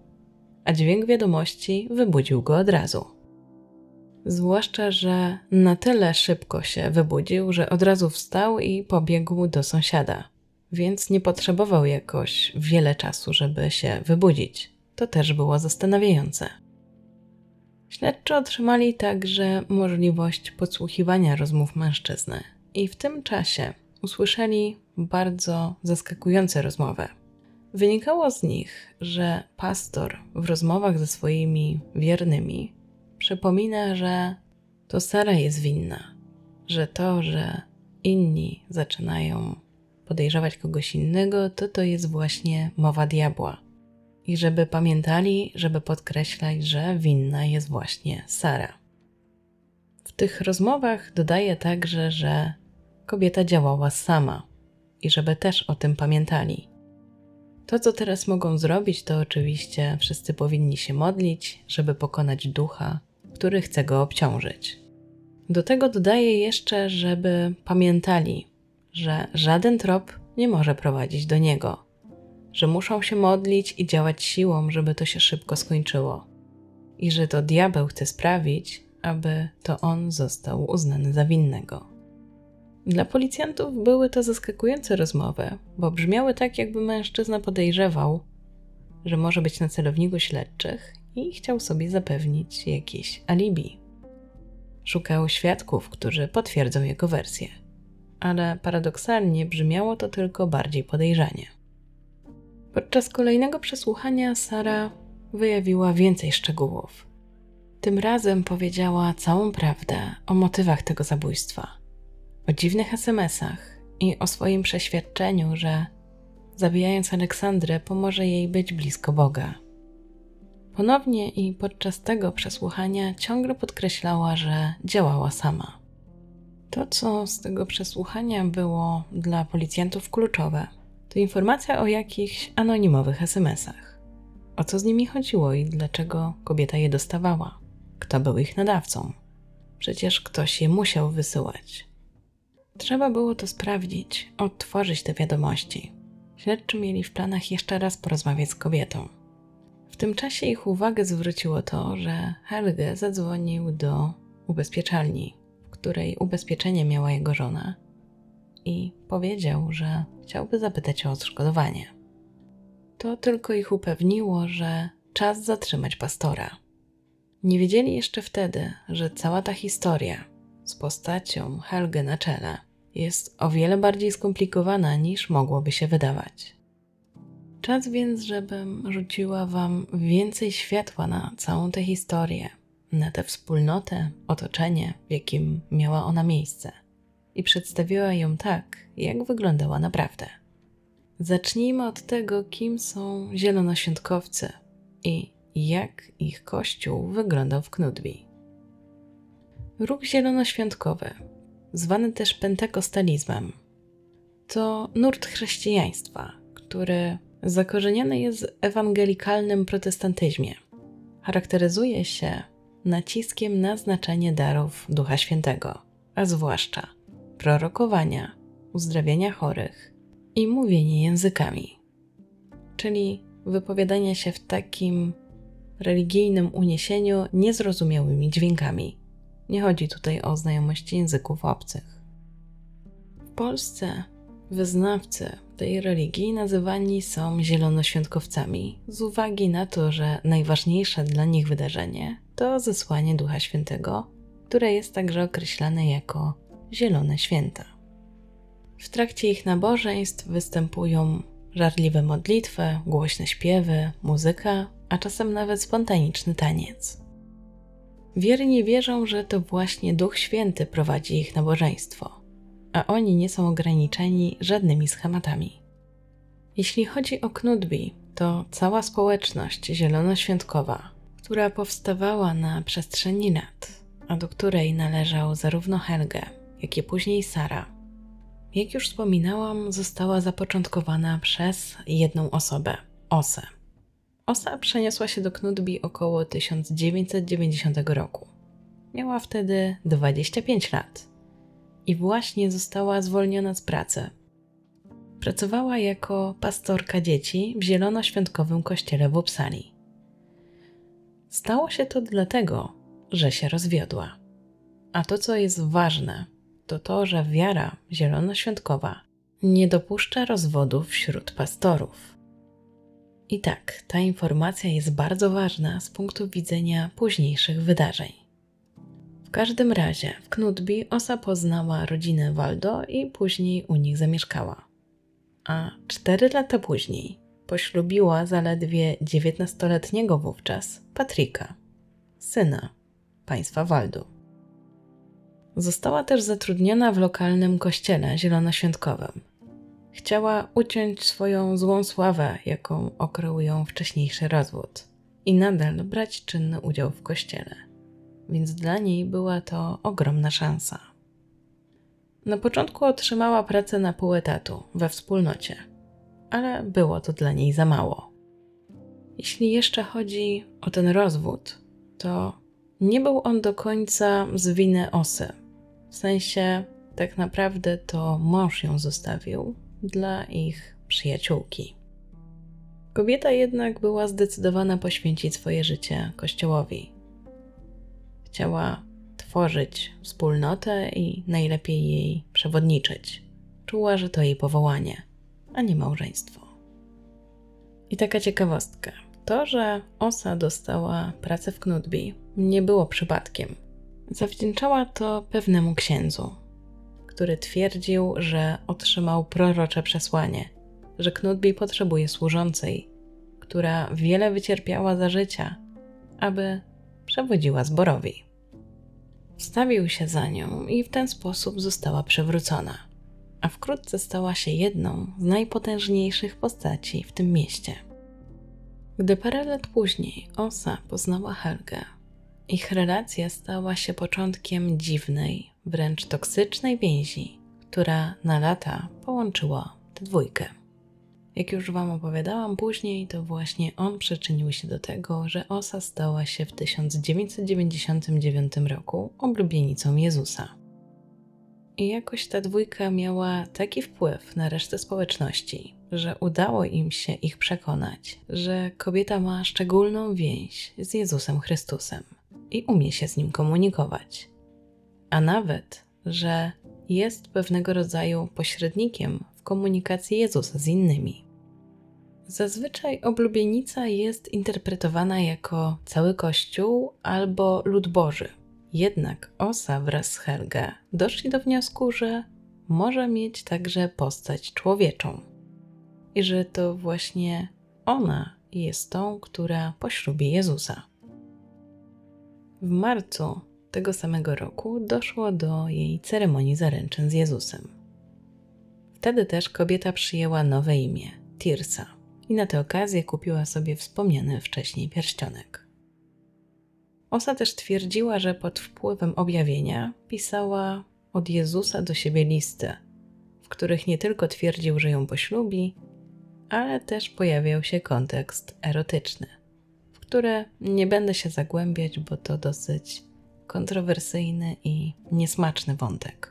S1: a dźwięk wiadomości wybudził go od razu? Zwłaszcza, że na tyle szybko się wybudził, że od razu wstał i pobiegł do sąsiada, więc nie potrzebował jakoś wiele czasu, żeby się wybudzić. To też było zastanawiające. Śledczy otrzymali także możliwość podsłuchiwania rozmów mężczyzny i w tym czasie usłyszeli bardzo zaskakujące rozmowy. Wynikało z nich, że pastor w rozmowach ze swoimi wiernymi przypomina, że to Sara jest winna, że to, że inni zaczynają podejrzewać kogoś innego, to to jest właśnie mowa diabła. I żeby pamiętali, żeby podkreślać, że winna jest właśnie Sara. W tych rozmowach dodaje także, że kobieta działała sama i żeby też o tym pamiętali. To, co teraz mogą zrobić, to oczywiście wszyscy powinni się modlić, żeby pokonać ducha, który chce go obciążyć. Do tego dodaję jeszcze, żeby pamiętali, że żaden trop nie może prowadzić do niego, że muszą się modlić i działać siłą, żeby to się szybko skończyło, i że to diabeł chce sprawić, aby to on został uznany za winnego. Dla policjantów były to zaskakujące rozmowy, bo brzmiały tak, jakby mężczyzna podejrzewał, że może być na celowniku śledczych i chciał sobie zapewnić jakieś alibi. Szukał świadków, którzy potwierdzą jego wersję, ale paradoksalnie brzmiało to tylko bardziej podejrzanie. Podczas kolejnego przesłuchania Sara wyjawiła więcej szczegółów. Tym razem powiedziała całą prawdę o motywach tego zabójstwa, o dziwnych SMS-ach i o swoim przeświadczeniu, że zabijając Aleksandrę pomoże jej być blisko Boga. Ponownie i podczas tego przesłuchania ciągle podkreślała, że działała sama. To, co z tego przesłuchania było dla policjantów kluczowe, to informacja o jakichś anonimowych SMS-ach. O co z nimi chodziło i dlaczego kobieta je dostawała? Kto był ich nadawcą? Przecież ktoś je musiał wysyłać. Trzeba było to sprawdzić, odtworzyć te wiadomości. Śledczy mieli w planach jeszcze raz porozmawiać z kobietą. W tym czasie ich uwagę zwróciło to, że Helge zadzwonił do ubezpieczalni, w której ubezpieczenie miała jego żona i powiedział, że chciałby zapytać o odszkodowanie. To tylko ich upewniło, że czas zatrzymać pastora. Nie wiedzieli jeszcze wtedy, że cała ta historia z postacią Helge na czele jest o wiele bardziej skomplikowana niż mogłoby się wydawać. Czas więc, żebym rzuciła Wam więcej światła na całą tę historię, na tę wspólnotę, otoczenie, w jakim miała ona miejsce i przedstawiła ją tak, jak wyglądała naprawdę. Zacznijmy od tego, kim są zielonoświątkowcy i jak ich kościół wyglądał w Knudby. Ruch zielonoświątkowy, zwany też pentekostalizmem, to nurt chrześcijaństwa, który zakorzeniony jest w ewangelikalnym protestantyzmie. Charakteryzuje się naciskiem na znaczenie darów Ducha Świętego, a zwłaszcza prorokowania, uzdrawiania chorych i mówienie językami, czyli wypowiadania się w takim religijnym uniesieniu niezrozumiałymi dźwiękami. Nie chodzi tutaj o znajomość języków obcych. W Polsce wyznawcy tej religii nazywani są zielonoświątkowcami z uwagi na to, że najważniejsze dla nich wydarzenie to zesłanie Ducha Świętego, które jest także określane jako Zielone Święta. W trakcie ich nabożeństw występują żarliwe modlitwy, głośne śpiewy, muzyka, a czasem nawet spontaniczny taniec. Wierni wierzą, że to właśnie Duch Święty prowadzi ich nabożeństwo, a oni nie są ograniczeni żadnymi schematami. Jeśli chodzi o Knudby, to cała społeczność zielonoświątkowa, która powstawała na przestrzeni lat, a do której należał zarówno Helge, jak i później Sara. Jak już wspominałam, została zapoczątkowana przez jedną osobę Osę. Osa przeniosła się do Knudby około 1990 roku. Miała wtedy 25 lat i właśnie została zwolniona z pracy. Pracowała jako pastorka dzieci w zielonoświątkowym kościele w Uppsali. Stało się to dlatego, że się rozwiodła. A to, co jest ważne, to to, że wiara zielonoświątkowa nie dopuszcza rozwodów wśród pastorów. I tak, ta informacja jest bardzo ważna z punktu widzenia późniejszych wydarzeń. W każdym razie w Knutby Osa poznała rodzinę Waldo i później u nich zamieszkała. A cztery lata później poślubiła zaledwie dziewiętnastoletniego wówczas Patryka, syna państwa Waldu. Została też zatrudniona w lokalnym kościele zielonoświątkowym. Chciała uciąć swoją złą sławę, jaką okrył ją wcześniejszy rozwód, i nadal brać czynny udział w kościele, więc dla niej była to ogromna szansa. Na początku otrzymała pracę na pół etatu we wspólnocie, ale było to dla niej za mało. Jeśli jeszcze chodzi o ten rozwód, to nie był on do końca z winy osy. W sensie, tak naprawdę to mąż ją zostawił dla ich przyjaciółki. Kobieta jednak była zdecydowana poświęcić swoje życie Kościołowi. Chciała tworzyć wspólnotę i najlepiej jej przewodniczyć. Czuła, że to jej powołanie, a nie małżeństwo. I taka ciekawostka. To, że Osa dostała pracę w Knudby, nie było przypadkiem. Zawdzięczała to pewnemu księdzu, który twierdził, że otrzymał prorocze przesłanie, że Knudby potrzebuje służącej, która wiele wycierpiała za życia, aby przewodziła zborowi. Wstawił się za nią i w ten sposób została przewrócona, a wkrótce stała się jedną z najpotężniejszych postaci w tym mieście. Gdy parę lat później Osa poznała Helgę, ich relacja stała się początkiem dziwnej, wręcz toksycznej więzi, która na lata połączyła tę dwójkę. Jak już Wam opowiadałam później, to właśnie on przyczynił się do tego, że Osa stała się w 1999 roku oblubienicą Jezusa. I jakoś ta dwójka miała taki wpływ na resztę społeczności, że udało im się ich przekonać, że kobieta ma szczególną więź z Jezusem Chrystusem i umie się z nim komunikować. A nawet, że jest pewnego rodzaju pośrednikiem komunikacji Jezusa z innymi. Zazwyczaj oblubienica jest interpretowana jako cały Kościół albo lud Boży. Jednak Osa wraz z Helge doszli do wniosku, że może mieć także postać człowieczą i że to właśnie ona jest tą, która poślubi Jezusa. W marcu tego samego roku doszło do jej ceremonii zaręczyn z Jezusem. Wtedy też kobieta przyjęła nowe imię Tirsa i na tę okazję kupiła sobie wspomniany wcześniej pierścionek. Osa też twierdziła, że pod wpływem objawienia pisała od Jezusa do siebie listy, w których nie tylko twierdził, że ją poślubi, ale też pojawiał się kontekst erotyczny, w które nie będę się zagłębiać, bo to dosyć kontrowersyjny i niesmaczny wątek.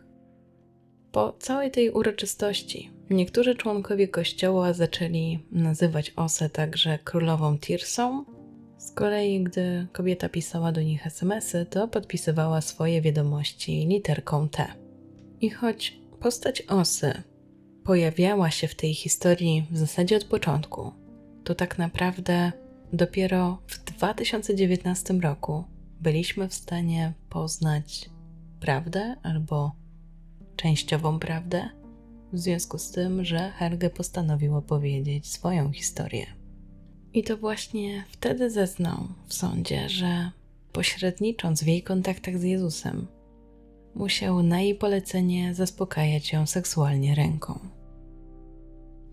S1: Po całej tej uroczystości niektórzy członkowie kościoła zaczęli nazywać Osę także królową Tirsą. Z kolei, gdy kobieta pisała do nich SMSy, to podpisywała swoje wiadomości literką T. I choć postać Osy pojawiała się w tej historii w zasadzie od początku, to tak naprawdę dopiero w 2019 roku byliśmy w stanie poznać prawdę albo częściową prawdę, w związku z tym, że Helge postanowił powiedzieć swoją historię. I to właśnie wtedy zeznał w sądzie, że pośrednicząc w jej kontaktach z Jezusem, musiał na jej polecenie zaspokajać ją seksualnie ręką.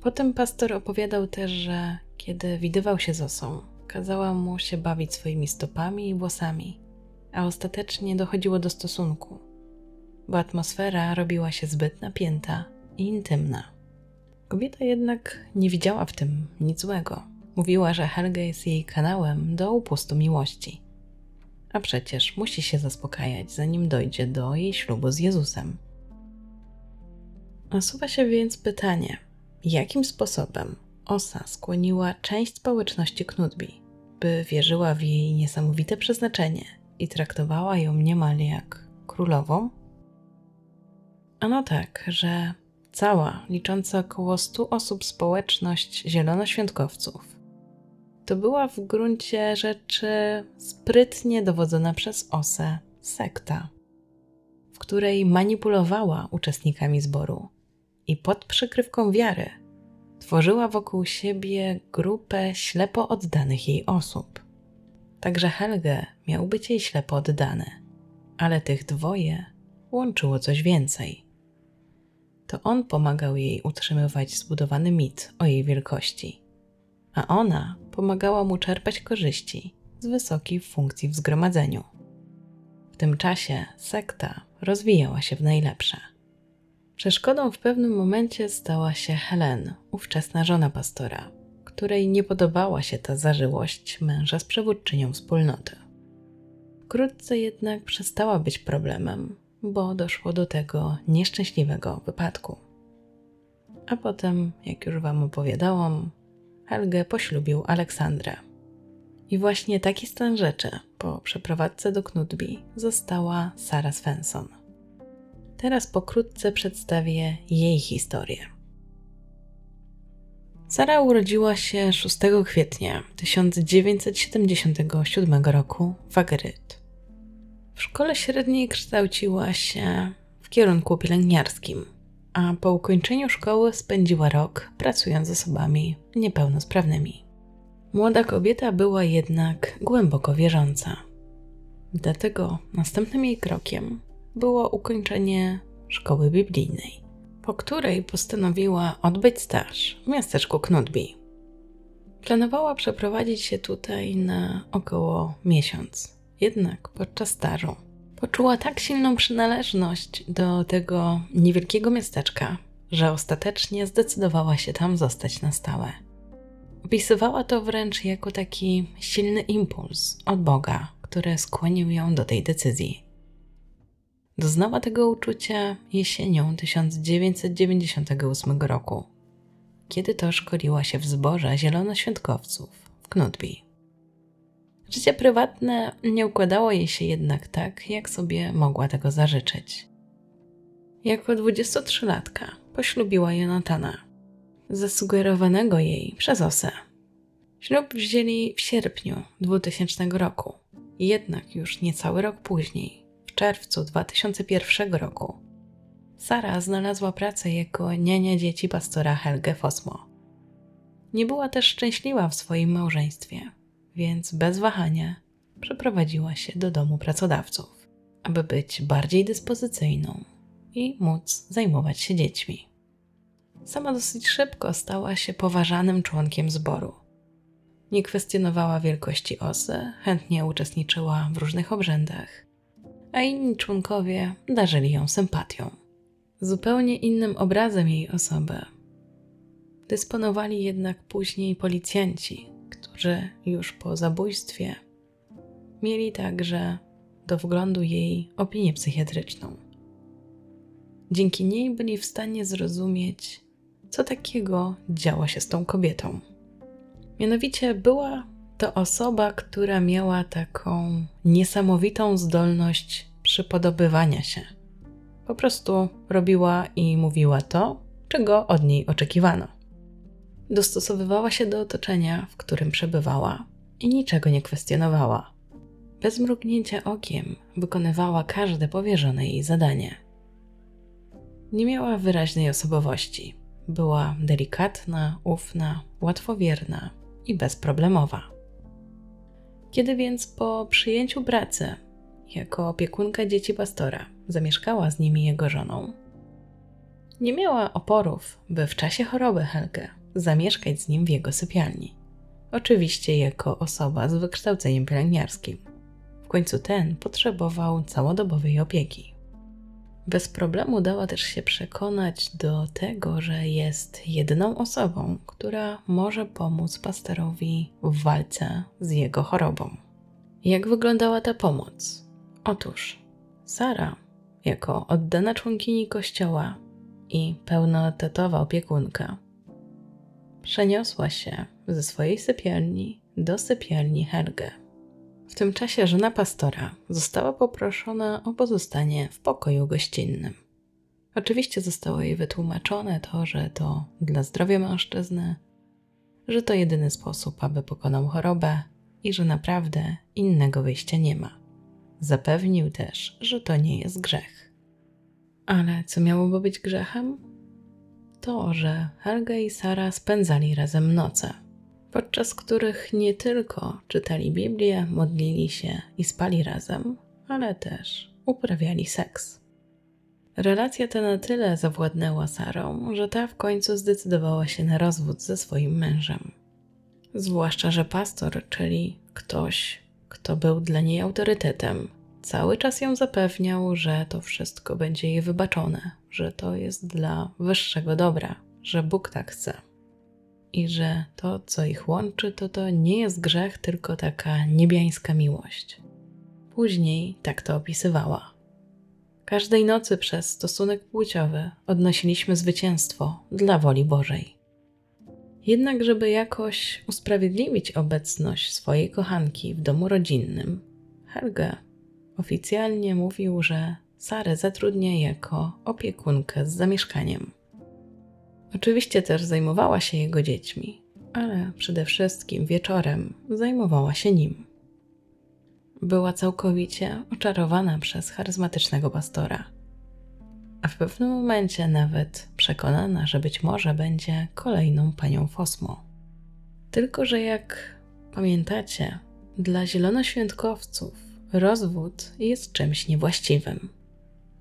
S1: Potem pastor opowiadał też, że kiedy widywał się z osą, kazała mu się bawić swoimi stopami i włosami, a ostatecznie dochodziło do stosunku, bo atmosfera robiła się zbyt napięta i intymna. Kobieta jednak nie widziała w tym nic złego. Mówiła, że Helga jest jej kanałem do upustu miłości. A przecież musi się zaspokajać, zanim dojdzie do jej ślubu z Jezusem. Nasuwa się więc pytanie, jakim sposobem Osa skłoniła część społeczności Knudby, by wierzyła w jej niesamowite przeznaczenie i traktowała ją niemal jak królową? Ano tak, że cała, licząca około 100 osób społeczność zielonoświątkowców to była w gruncie rzeczy sprytnie dowodzona przez Osę sekta, w której manipulowała uczestnikami zboru i pod przykrywką wiary tworzyła wokół siebie grupę ślepo oddanych jej osób. także Helge miał być jej ślepo oddany. Ale tych dwoje łączyło coś więcej. To on pomagał jej utrzymywać zbudowany mit o jej wielkości, a ona pomagała mu czerpać korzyści z wysokich funkcji w zgromadzeniu. W tym czasie sekta rozwijała się w najlepsze. Przeszkodą w pewnym momencie stała się Helen, ówczesna żona pastora, której nie podobała się ta zażyłość męża z przewódczynią wspólnoty. Wkrótce jednak przestała być problemem, bo doszło do tego nieszczęśliwego wypadku. A potem, jak już Wam opowiadałam, Helge poślubił Aleksandrę. I właśnie taki stan rzeczy po przeprowadzce do Knutby została Sara Svensson. Teraz pokrótce przedstawię jej historię. Sara urodziła się 6 kwietnia 1977 roku w Agryt. W szkole średniej kształciła się w kierunku pielęgniarskim, a po ukończeniu szkoły spędziła rok pracując z osobami niepełnosprawnymi. Młoda kobieta była jednak głęboko wierząca. Dlatego następnym jej krokiem było ukończenie szkoły biblijnej, po której postanowiła odbyć staż w miasteczku Knutby. Planowała przeprowadzić się tutaj na około miesiąc, jednak podczas stażu poczuła tak silną przynależność do tego niewielkiego miasteczka, że ostatecznie zdecydowała się tam zostać na stałe. Opisywała to wręcz jako taki silny impuls od Boga, który skłonił ją do tej decyzji. Doznała tego uczucia jesienią 1998 roku, kiedy to szkoliła się w zborze zielonoświątkowców w Knutby. Życie prywatne nie układało jej się jednak tak, jak sobie mogła tego zażyczyć. Jako 23-latka poślubiła Jonatana, zasugerowanego jej przez Osę. Ślub wzięli w sierpniu 2000 roku, jednak już niecały rok później, w czerwcu 2001 roku, Sara znalazła pracę jako niania dzieci pastora Helge Fosmo. Nie była też szczęśliwa w swoim małżeństwie, więc bez wahania przeprowadziła się do domu pracodawców, aby być bardziej dyspozycyjną i móc zajmować się dziećmi. Sama dosyć szybko stała się poważanym członkiem zboru. Nie kwestionowała wielkości osy, chętnie uczestniczyła w różnych obrzędach, a inni członkowie darzyli ją sympatią. Zupełnie innym obrazem jej osoby dysponowali jednak później policjanci, którzy już po zabójstwie mieli także do wglądu jej opinię psychiatryczną. Dzięki niej byli w stanie zrozumieć, co takiego działo się z tą kobietą. Mianowicie była to osoba, która miała taką niesamowitą zdolność przypodobywania się. Po prostu robiła i mówiła to, czego od niej oczekiwano. Dostosowywała się do otoczenia, w którym przebywała i niczego nie kwestionowała. Bez mrugnięcia okiem wykonywała każde powierzone jej zadanie. Nie miała wyraźnej osobowości. Była delikatna, ufna, łatwowierna i bezproblemowa. Kiedy więc po przyjęciu pracy jako opiekunka dzieci pastora zamieszkała z nimi jego żoną, nie miała oporów, by w czasie choroby Helge zamieszkać z nim w jego sypialni. Oczywiście jako osoba z wykształceniem pielęgniarskim. W końcu ten potrzebował całodobowej opieki. Bez problemu dała też się przekonać do tego, że jest jedyną osobą, która może pomóc pastorowi w walce z jego chorobą. Jak wyglądała ta pomoc? Otóż Sara, jako oddana członkini kościoła i pełnoetatowa opiekunka, przeniosła się ze swojej sypialni do sypialni Helge. W tym czasie żona pastora została poproszona o pozostanie w pokoju gościnnym. Oczywiście zostało jej wytłumaczone to, że to dla zdrowia mężczyzny, że to jedyny sposób, aby pokonał chorobę i że naprawdę innego wyjścia nie ma. Zapewnił też, że to nie jest grzech. Ale co miałoby być grzechem? To, że Helga i Sara spędzali razem noce podczas których nie tylko czytali Biblię, modlili się i spali razem, ale też uprawiali seks. Relacja ta na tyle zawładnęła Sarą, że ta w końcu zdecydowała się na rozwód ze swoim mężem. Zwłaszcza, że pastor, czyli ktoś, kto był dla niej autorytetem, cały czas ją zapewniał, że to wszystko będzie jej wybaczone, że to jest dla wyższego dobra, że Bóg tak chce. I że to, co ich łączy, to to nie jest grzech, tylko taka niebiańska miłość. Później tak to opisywała. Każdej nocy przez stosunek płciowy odnosiliśmy zwycięstwo dla woli Bożej. Jednak, żeby jakoś usprawiedliwić obecność swojej kochanki w domu rodzinnym, Helge oficjalnie mówił, że Sarę zatrudnia jako opiekunkę z zamieszkaniem. Oczywiście też zajmowała się jego dziećmi, ale przede wszystkim wieczorem zajmowała się nim. Była całkowicie oczarowana przez charyzmatycznego pastora. A w pewnym momencie nawet przekonana, że być może będzie kolejną panią Fosmo. Tylko, że jak pamiętacie, dla zielonoświątkowców rozwód jest czymś niewłaściwym.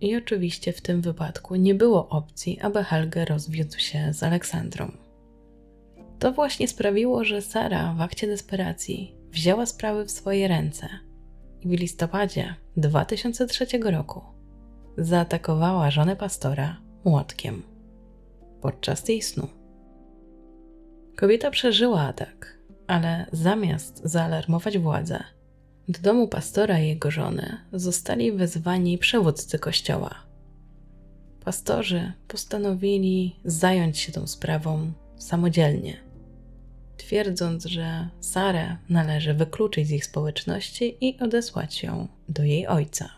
S1: I oczywiście w tym wypadku nie było opcji, aby Helge rozwiódł się z Aleksandrą. To właśnie sprawiło, że Sara w akcie desperacji wzięła sprawy w swoje ręce – w listopadzie 2003 roku zaatakowała żonę pastora młotkiem podczas jej snu. Kobieta przeżyła atak, ale zamiast zaalarmować władze, do domu pastora i jego żony zostali wezwani przewódcy kościoła. Pastorzy postanowili zająć się tą sprawą samodzielnie twierdząc, że Sarę należy wykluczyć z ich społeczności i odesłać ją do jej ojca.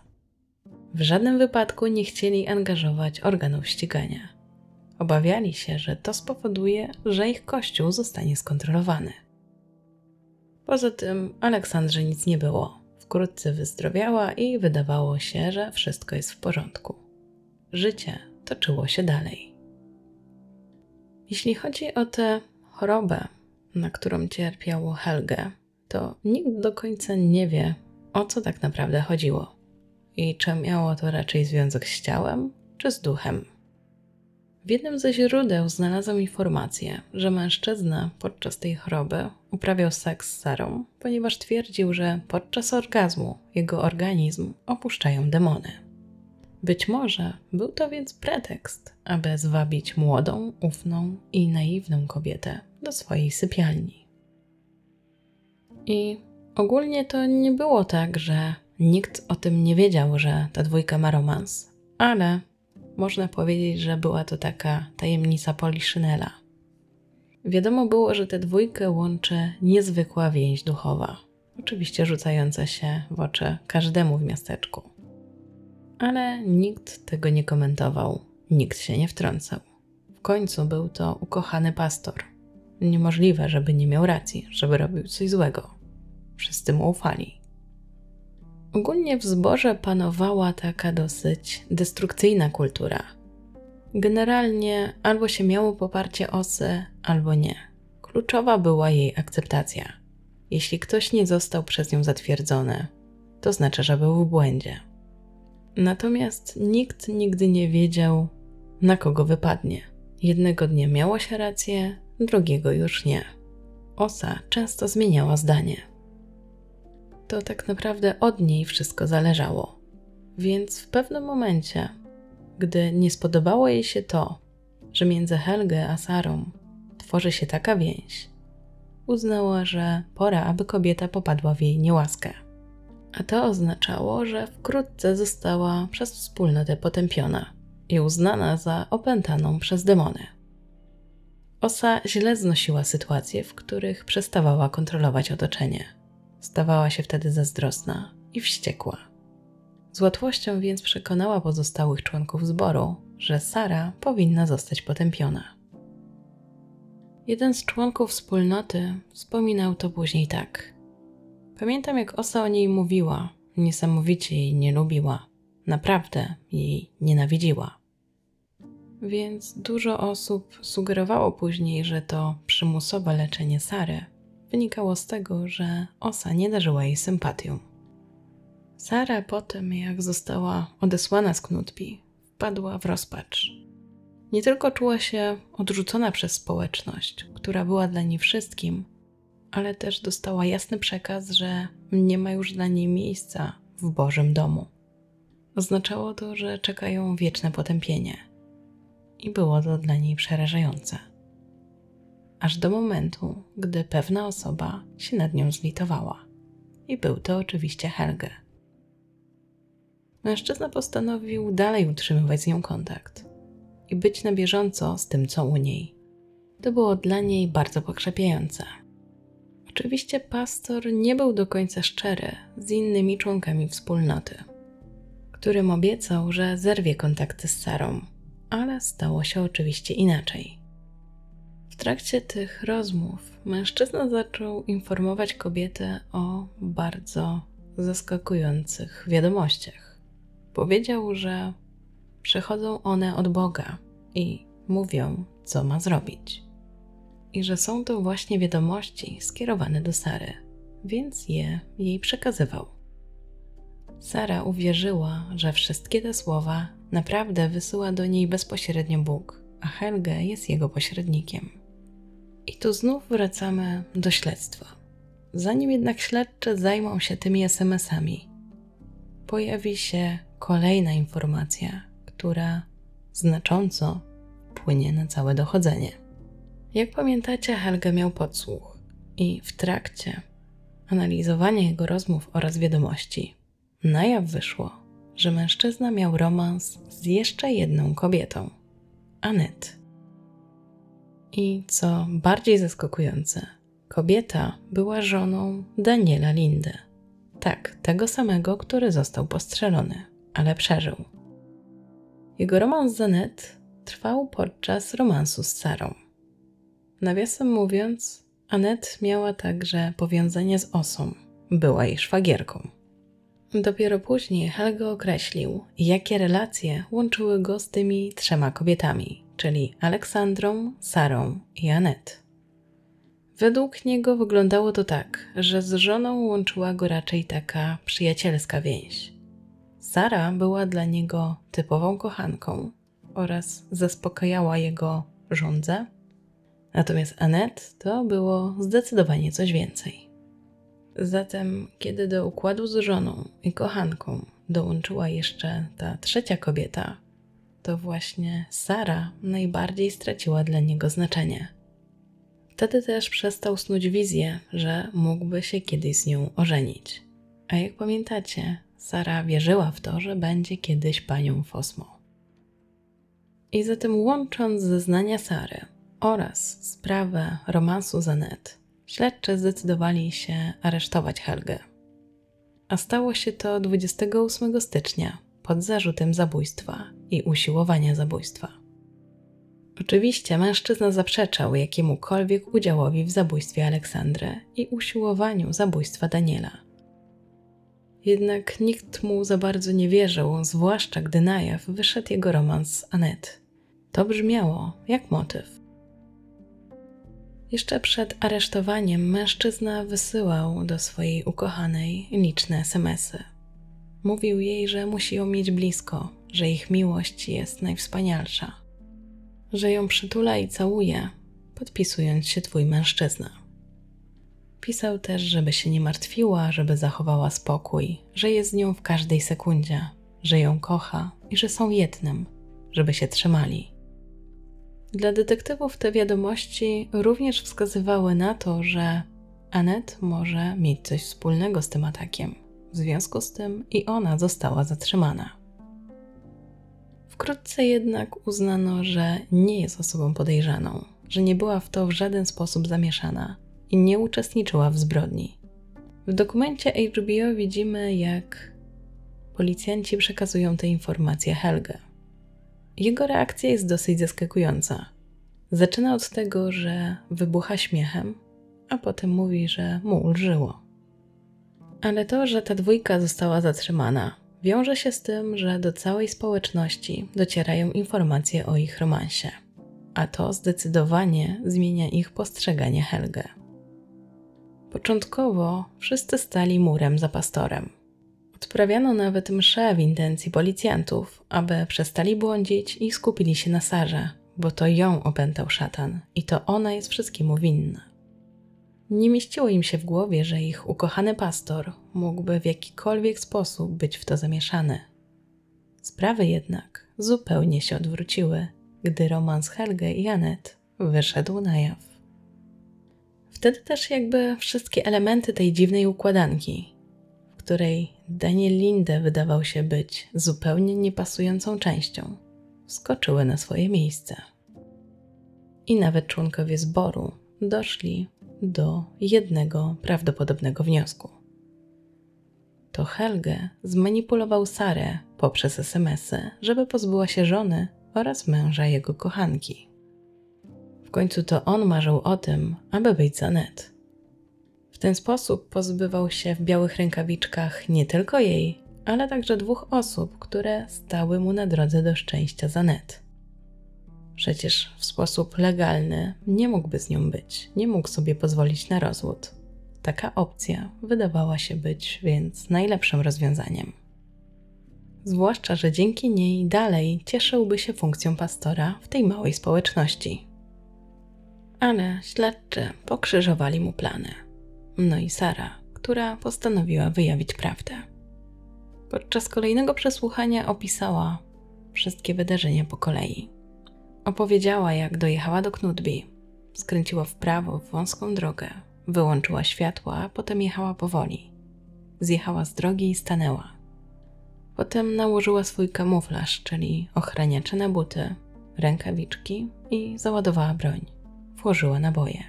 S1: W żadnym wypadku nie chcieli angażować organów ścigania. Obawiali się, że to spowoduje, że ich kościół zostanie skontrolowany. Poza tym Aleksandrze nic nie było. Wkrótce wyzdrowiała i wydawało się, że wszystko jest w porządku. Życie toczyło się dalej. Jeśli chodzi o tę chorobę, na którą cierpiało Helge, to nikt do końca nie wie, o co tak naprawdę chodziło i czy miało to raczej związek z ciałem czy z duchem. W jednym ze źródeł znalazłem informację, że mężczyzna podczas tej choroby uprawiał seks z Sarą, ponieważ twierdził, że podczas orgazmu jego organizm opuszczają demony. Być może był to więc pretekst, aby zwabić młodą, ufną i naiwną kobietę do swojej sypialni. I ogólnie to nie było tak, że nikt o tym nie wiedział, że ta dwójka ma romans, ale można powiedzieć, że była to taka tajemnica Poliszynela. Wiadomo było, że tę dwójkę łączy niezwykła więź duchowa, oczywiście rzucająca się w oczy każdemu w miasteczku. Ale nikt tego nie komentował, nikt się nie wtrącał. W końcu był to ukochany pastor – Niemożliwe, żeby nie miał racji, żeby robił coś złego. Wszyscy mu ufali. Ogólnie w zborze panowała taka dosyć destrukcyjna kultura. Generalnie albo się miało poparcie osy, albo nie. Kluczowa była jej akceptacja. Jeśli ktoś nie został przez nią zatwierdzony, to znaczy, że był w błędzie. Natomiast nikt nigdy nie wiedział, na kogo wypadnie. Jednego dnia miało się rację, drugiego już nie. Osa często zmieniała zdanie. To tak naprawdę od niej wszystko zależało. Więc w pewnym momencie, gdy nie spodobało jej się to, że między Helgę a Sarą tworzy się taka więź, uznała, że pora, aby kobieta popadła w jej niełaskę. A to oznaczało, że wkrótce została przez wspólnotę potępiona i uznana za opętaną przez demony. Osa źle znosiła sytuacje, w których przestawała kontrolować otoczenie. Stawała się wtedy zazdrosna i wściekła. Z łatwością więc przekonała pozostałych członków zboru, że Sara powinna zostać potępiona. Jeden z członków wspólnoty wspominał to później tak. Pamiętam, jak Osa o niej mówiła, niesamowicie jej nie lubiła, naprawdę jej nienawidziła więc dużo osób sugerowało później, że to przymusowe leczenie Sary wynikało z tego, że Osa nie darzyła jej sympatią. Sara po tym, jak została odesłana z Knutby, wpadła w rozpacz. Nie tylko czuła się odrzucona przez społeczność, która była dla niej wszystkim, ale też dostała jasny przekaz, że nie ma już dla niej miejsca w Bożym domu. Oznaczało to, że czekają wieczne potępienie. I było to dla niej przerażające. Aż do momentu, gdy pewna osoba się nad nią zlitowała. I był to oczywiście Helge. Mężczyzna postanowił dalej utrzymywać z nią kontakt i być na bieżąco z tym, co u niej. To było dla niej bardzo pokrzepiające. Oczywiście pastor nie był do końca szczery z innymi członkami wspólnoty, którym obiecał, że zerwie kontakty z Sarą, ale stało się oczywiście inaczej. Trakcie tych rozmów mężczyzna zaczął informować kobietę o bardzo zaskakujących wiadomościach. Powiedział, że przychodzą one od Boga i mówią, co ma zrobić. I że są to właśnie wiadomości skierowane do Sary, więc je jej przekazywał. Sara uwierzyła, że wszystkie te słowa naprawdę wysyła do niej bezpośrednio Bóg, a Helge jest jego pośrednikiem. I tu znów wracamy do śledztwa. Zanim jednak śledczy zajmą się tymi SMS-ami, pojawi się kolejna informacja, która znacząco wpłynie na całe dochodzenie. Jak pamiętacie, Helge miał podsłuch i w trakcie analizowania jego rozmów oraz wiadomości na jaw wyszło, że mężczyzna miał romans z jeszcze jedną kobietą, Anet. I co bardziej zaskakujące, kobieta była żoną Daniela Lindy. Tak, tego samego, który został postrzelony, ale przeżył. Jego romans z Anet trwał podczas romansu z Sarą. Nawiasem mówiąc, Anet miała także powiązanie z Osą, była jej szwagierką. Dopiero później Helge określił, jakie relacje łączyły go z tymi trzema kobietami, czyli Aleksandrą, Sarą i Anet. Według niego wyglądało to tak, że z żoną łączyła go raczej taka przyjacielska więź. Sara była dla niego typową kochanką oraz zaspokajała jego żądze, natomiast Anet to było zdecydowanie coś więcej. Zatem, kiedy do układu z żoną i kochanką dołączyła jeszcze ta trzecia kobieta, to właśnie Sara najbardziej straciła dla niego znaczenie. Wtedy też przestał snuć wizję, że mógłby się kiedyś z nią ożenić. A jak pamiętacie, Sara wierzyła w to, że będzie kiedyś panią Fosmo. I zatem łącząc zeznania Sary oraz sprawę romansu Zanet, śledczy zdecydowali się aresztować Helgę. A stało się to 28 stycznia pod zarzutem zabójstwa i usiłowania zabójstwa. Oczywiście mężczyzna zaprzeczał jakiemukolwiek udziałowi w zabójstwie Aleksandry i usiłowaniu zabójstwa Daniela jednak nikt mu za bardzo nie wierzył, zwłaszcza gdy na jaw wyszedł jego romans z Anet. To brzmiało jak motyw. Jeszcze przed aresztowaniem mężczyzna wysyłał do swojej ukochanej liczne smsy. Mówił jej, że musi ją mieć blisko, że ich miłość jest najwspanialsza, że ją przytula i całuje, podpisując się twój mężczyzna. Pisał też, żeby się nie martwiła, żeby zachowała spokój, że jest z nią w każdej sekundzie, że ją kocha i że są jednym, żeby się trzymali. Dla detektywów te wiadomości również wskazywały na to, że Anet może mieć coś wspólnego z tym atakiem. W związku z tym i ona została zatrzymana. Wkrótce jednak uznano, że nie jest osobą podejrzaną, że nie była w to w żaden sposób zamieszana i nie uczestniczyła w zbrodni. W dokumencie HBO widzimy, jak policjanci przekazują te informacje Helge. Jego reakcja jest dosyć zaskakująca. Zaczyna od tego, że wybucha śmiechem, a potem mówi, że mu ulżyło. Ale to, że ta dwójka została zatrzymana, wiąże się z tym, że do całej społeczności docierają informacje o ich romansie, a to zdecydowanie zmienia ich postrzeganie Helge. Początkowo wszyscy stali murem za pastorem. Odprawiano nawet msze w intencji policjantów, aby przestali błądzić i skupili się na Sarze, bo to ją opętał szatan i to ona jest wszystkiemu winna. Nie mieściło im się w głowie, że ich ukochany pastor mógłby w jakikolwiek sposób być w to zamieszany. Sprawy jednak zupełnie się odwróciły, gdy romans Helge i Janet wyszedł na jaw. Wtedy też jakby wszystkie elementy tej dziwnej układanki, w której Daniel Linde wydawał się być zupełnie niepasującą częścią, wskoczyły na swoje miejsce. I nawet członkowie zboru doszli do jednego prawdopodobnego wniosku. To Helge zmanipulował Sarę poprzez SMS-y, żeby pozbyła się żony oraz męża jego kochanki. W końcu to on marzył o tym, aby być Zanet. W ten sposób pozbywał się w białych rękawiczkach nie tylko jej, ale także dwóch osób, które stały mu na drodze do szczęścia Zanet. Przecież w sposób legalny nie mógłby z nią być, nie mógł sobie pozwolić na rozwód. Taka opcja wydawała się być więc najlepszym rozwiązaniem. Zwłaszcza, że dzięki niej dalej cieszyłby się funkcją pastora w tej małej społeczności. Ale śledczy pokrzyżowali mu plany. No i Sara, która postanowiła wyjawić prawdę. Podczas kolejnego przesłuchania opisała wszystkie wydarzenia po kolei. Opowiedziała, jak dojechała do Knutby, skręciła w prawo w wąską drogę, wyłączyła światła, a potem jechała powoli. Zjechała z drogi i stanęła. Potem nałożyła swój kamuflaż, czyli ochraniacze na buty, rękawiczki i załadowała broń. Włożyła naboje.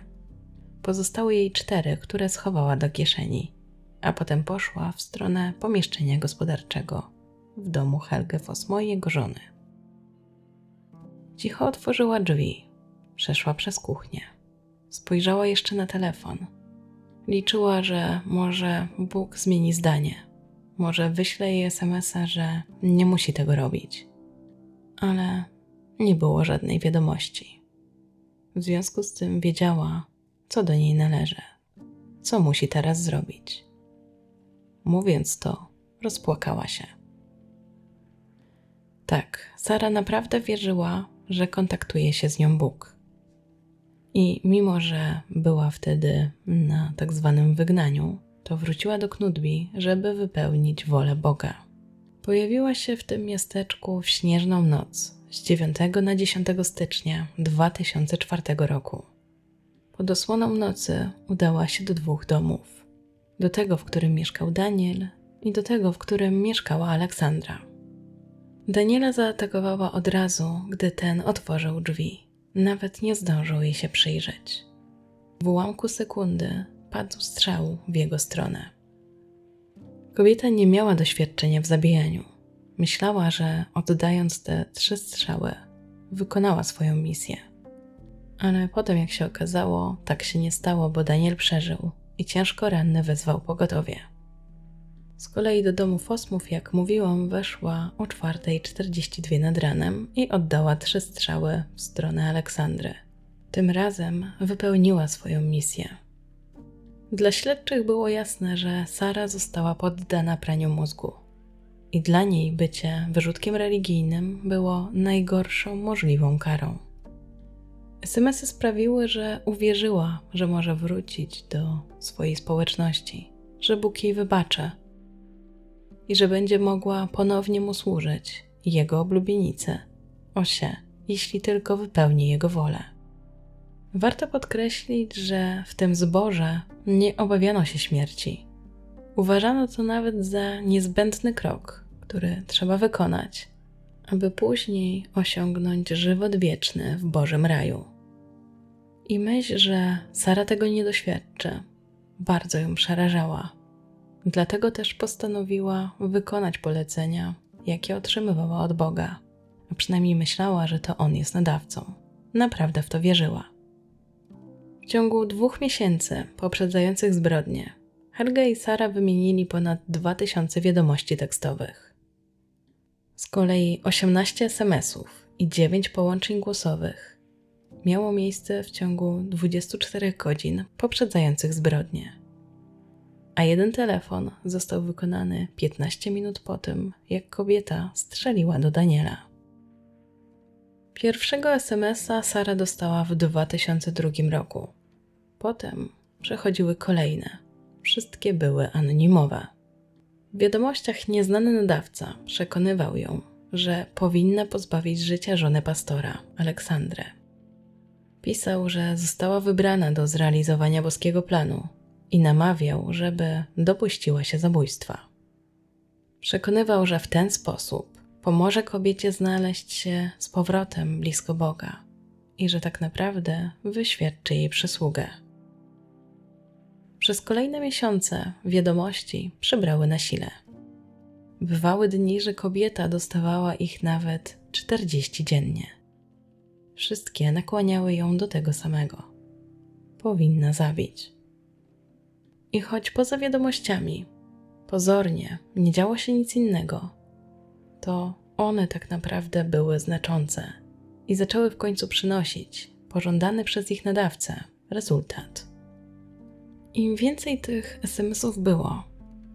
S1: Pozostały jej cztery, które schowała do kieszeni, a potem poszła w stronę pomieszczenia gospodarczego w domu Helge Fosmo i jego żony. Cicho otworzyła drzwi, przeszła przez kuchnię. Spojrzała jeszcze na telefon. Liczyła, że może Bóg zmieni zdanie. Może wyśle jej SMS-a, że nie musi tego robić. Ale nie było żadnej wiadomości. W związku z tym wiedziała, co do niej należy, co musi teraz zrobić. Mówiąc to, rozpłakała się. Tak, Sara naprawdę wierzyła, że kontaktuje się z nią Bóg. I mimo, że była wtedy na tak zwanym wygnaniu, to wróciła do Knudbi, żeby wypełnić wolę Boga. Pojawiła się w tym miasteczku w śnieżną noc z 9 na 10 stycznia 2004 roku. Pod osłoną nocy udała się do dwóch domów. Do tego, w którym mieszkał Daniel i do tego, w którym mieszkała Aleksandra. Daniela zaatakowała od razu, gdy ten otworzył drzwi. Nawet nie zdążył jej się przyjrzeć. W ułamku sekundy padł strzał w jego stronę. Kobieta nie miała doświadczenia w zabijaniu. Myślała, że oddając te trzy strzały, wykonała swoją misję. Ale potem, jak się okazało, tak się nie stało, bo Daniel przeżył i ciężko ranny wezwał pogotowie. Z kolei do domu Fosmów, jak mówiłam, weszła o 4.42 nad ranem i oddała trzy strzały w stronę Aleksandry. Tym razem wypełniła swoją misję. Dla śledczych było jasne, że Sara została poddana praniu mózgu. I dla niej bycie wyrzutkiem religijnym było najgorszą możliwą karą. SMS-y sprawiły, że uwierzyła, że może wrócić do swojej społeczności, że Bóg jej wybaczy i że będzie mogła ponownie mu służyć, jego oblubienicy, osie, jeśli tylko wypełni jego wolę. Warto podkreślić, że w tym zborze nie obawiano się śmierci. Uważano to nawet za niezbędny krok, który trzeba wykonać, aby później osiągnąć żywot wieczny w Bożym raju. I myśl, że Sara tego nie doświadczy, bardzo ją przerażała. Dlatego też postanowiła wykonać polecenia, jakie otrzymywała od Boga, a przynajmniej myślała, że to On jest nadawcą. Naprawdę w to wierzyła. W ciągu dwóch miesięcy poprzedzających zbrodnie, Helga i Sara wymienili ponad 2000 wiadomości tekstowych. Z kolei 18 SMS-ów i 9 połączeń głosowych miało miejsce w ciągu 24 godzin poprzedzających zbrodnie a jeden telefon został wykonany 15 minut po tym, jak kobieta strzeliła do Daniela. Pierwszego SMS-a Sara dostała w 2002 roku. Potem przechodziły kolejne. Wszystkie były anonimowe. W wiadomościach nieznany nadawca przekonywał ją, że powinna pozbawić życia żonę pastora, Aleksandrę. Pisał, że została wybrana do zrealizowania boskiego planu i namawiał, żeby dopuściła się zabójstwa. Przekonywał, że w ten sposób pomoże kobiecie znaleźć się z powrotem blisko Boga i że tak naprawdę wyświadczy jej przysługę. Przez kolejne miesiące wiadomości przybrały na sile. Bywały dni, że kobieta dostawała ich nawet 40 dziennie. Wszystkie nakłaniały ją do tego samego. Powinna zabić. I choć poza wiadomościami pozornie nie działo się nic innego, to one tak naprawdę były znaczące i zaczęły w końcu przynosić pożądany przez ich nadawcę rezultat. Im więcej tych SMS-ów było,